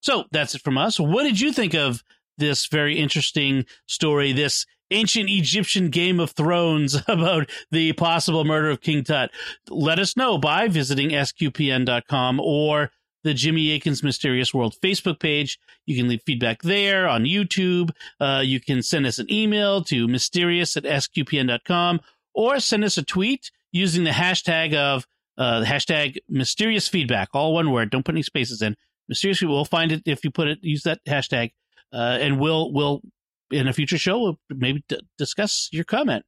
So that's it from us. What did you think of this very interesting story, this ancient Egyptian Game of Thrones [LAUGHS] about the possible murder of King Tut? Let us know by visiting sqpn.com or the Jimmy Akin's Mysterious World Facebook page. You can leave feedback there on YouTube. Uh, you can send us an email to mysterious at sqpn.com or send us a tweet using the hashtag of uh, the hashtag mysterious feedback, all one word. Don't put any spaces in. Mysterious, we'll find it if you put it, use that hashtag, uh, and we'll, we'll in a future show, we'll maybe d- discuss your comment.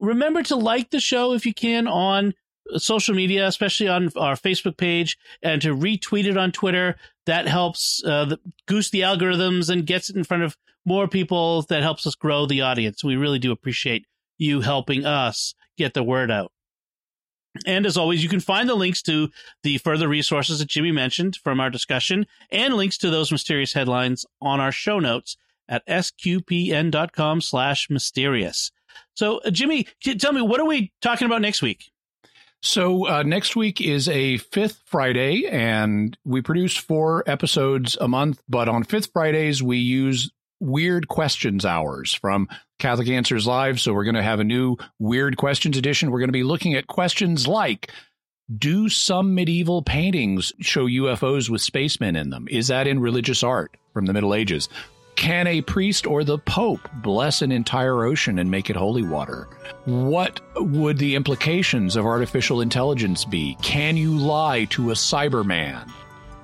Remember to like the show if you can on social media, especially on our Facebook page, and to retweet it on Twitter. That helps uh, the, goose the algorithms and gets it in front of more people. That helps us grow the audience. We really do appreciate you helping us get the word out. And as always, you can find the links to the further resources that Jimmy mentioned from our discussion and links to those mysterious headlines on our show notes at sqpn.com slash mysterious. So, uh, Jimmy, tell me, what are we talking about next week? So, uh, next week is a fifth Friday, and we produce four episodes a month. But on fifth Fridays, we use weird questions hours from Catholic Answers Live. So, we're going to have a new weird questions edition. We're going to be looking at questions like Do some medieval paintings show UFOs with spacemen in them? Is that in religious art from the Middle Ages? Can a priest or the Pope bless an entire ocean and make it holy water? What would the implications of artificial intelligence be? Can you lie to a Cyberman?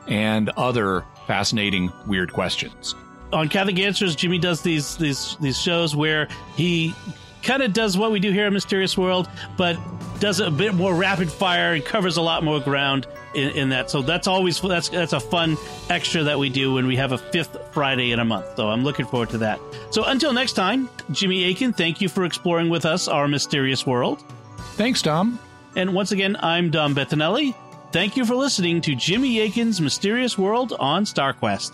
And other fascinating, weird questions. On Catholic Answers, Jimmy does these these these shows where he kind of does what we do here in Mysterious World, but does it a bit more rapid fire and covers a lot more ground in, in, that. So that's always that's that's a fun extra that we do when we have a fifth Friday in a month. So I'm looking forward to that. So until next time, Jimmy Akin, thank you for exploring with us our mysterious world. Thanks, Dom. And once again, I'm Dom Bettinelli. Thank you for listening to Jimmy Akin's Mysterious World on StarQuest.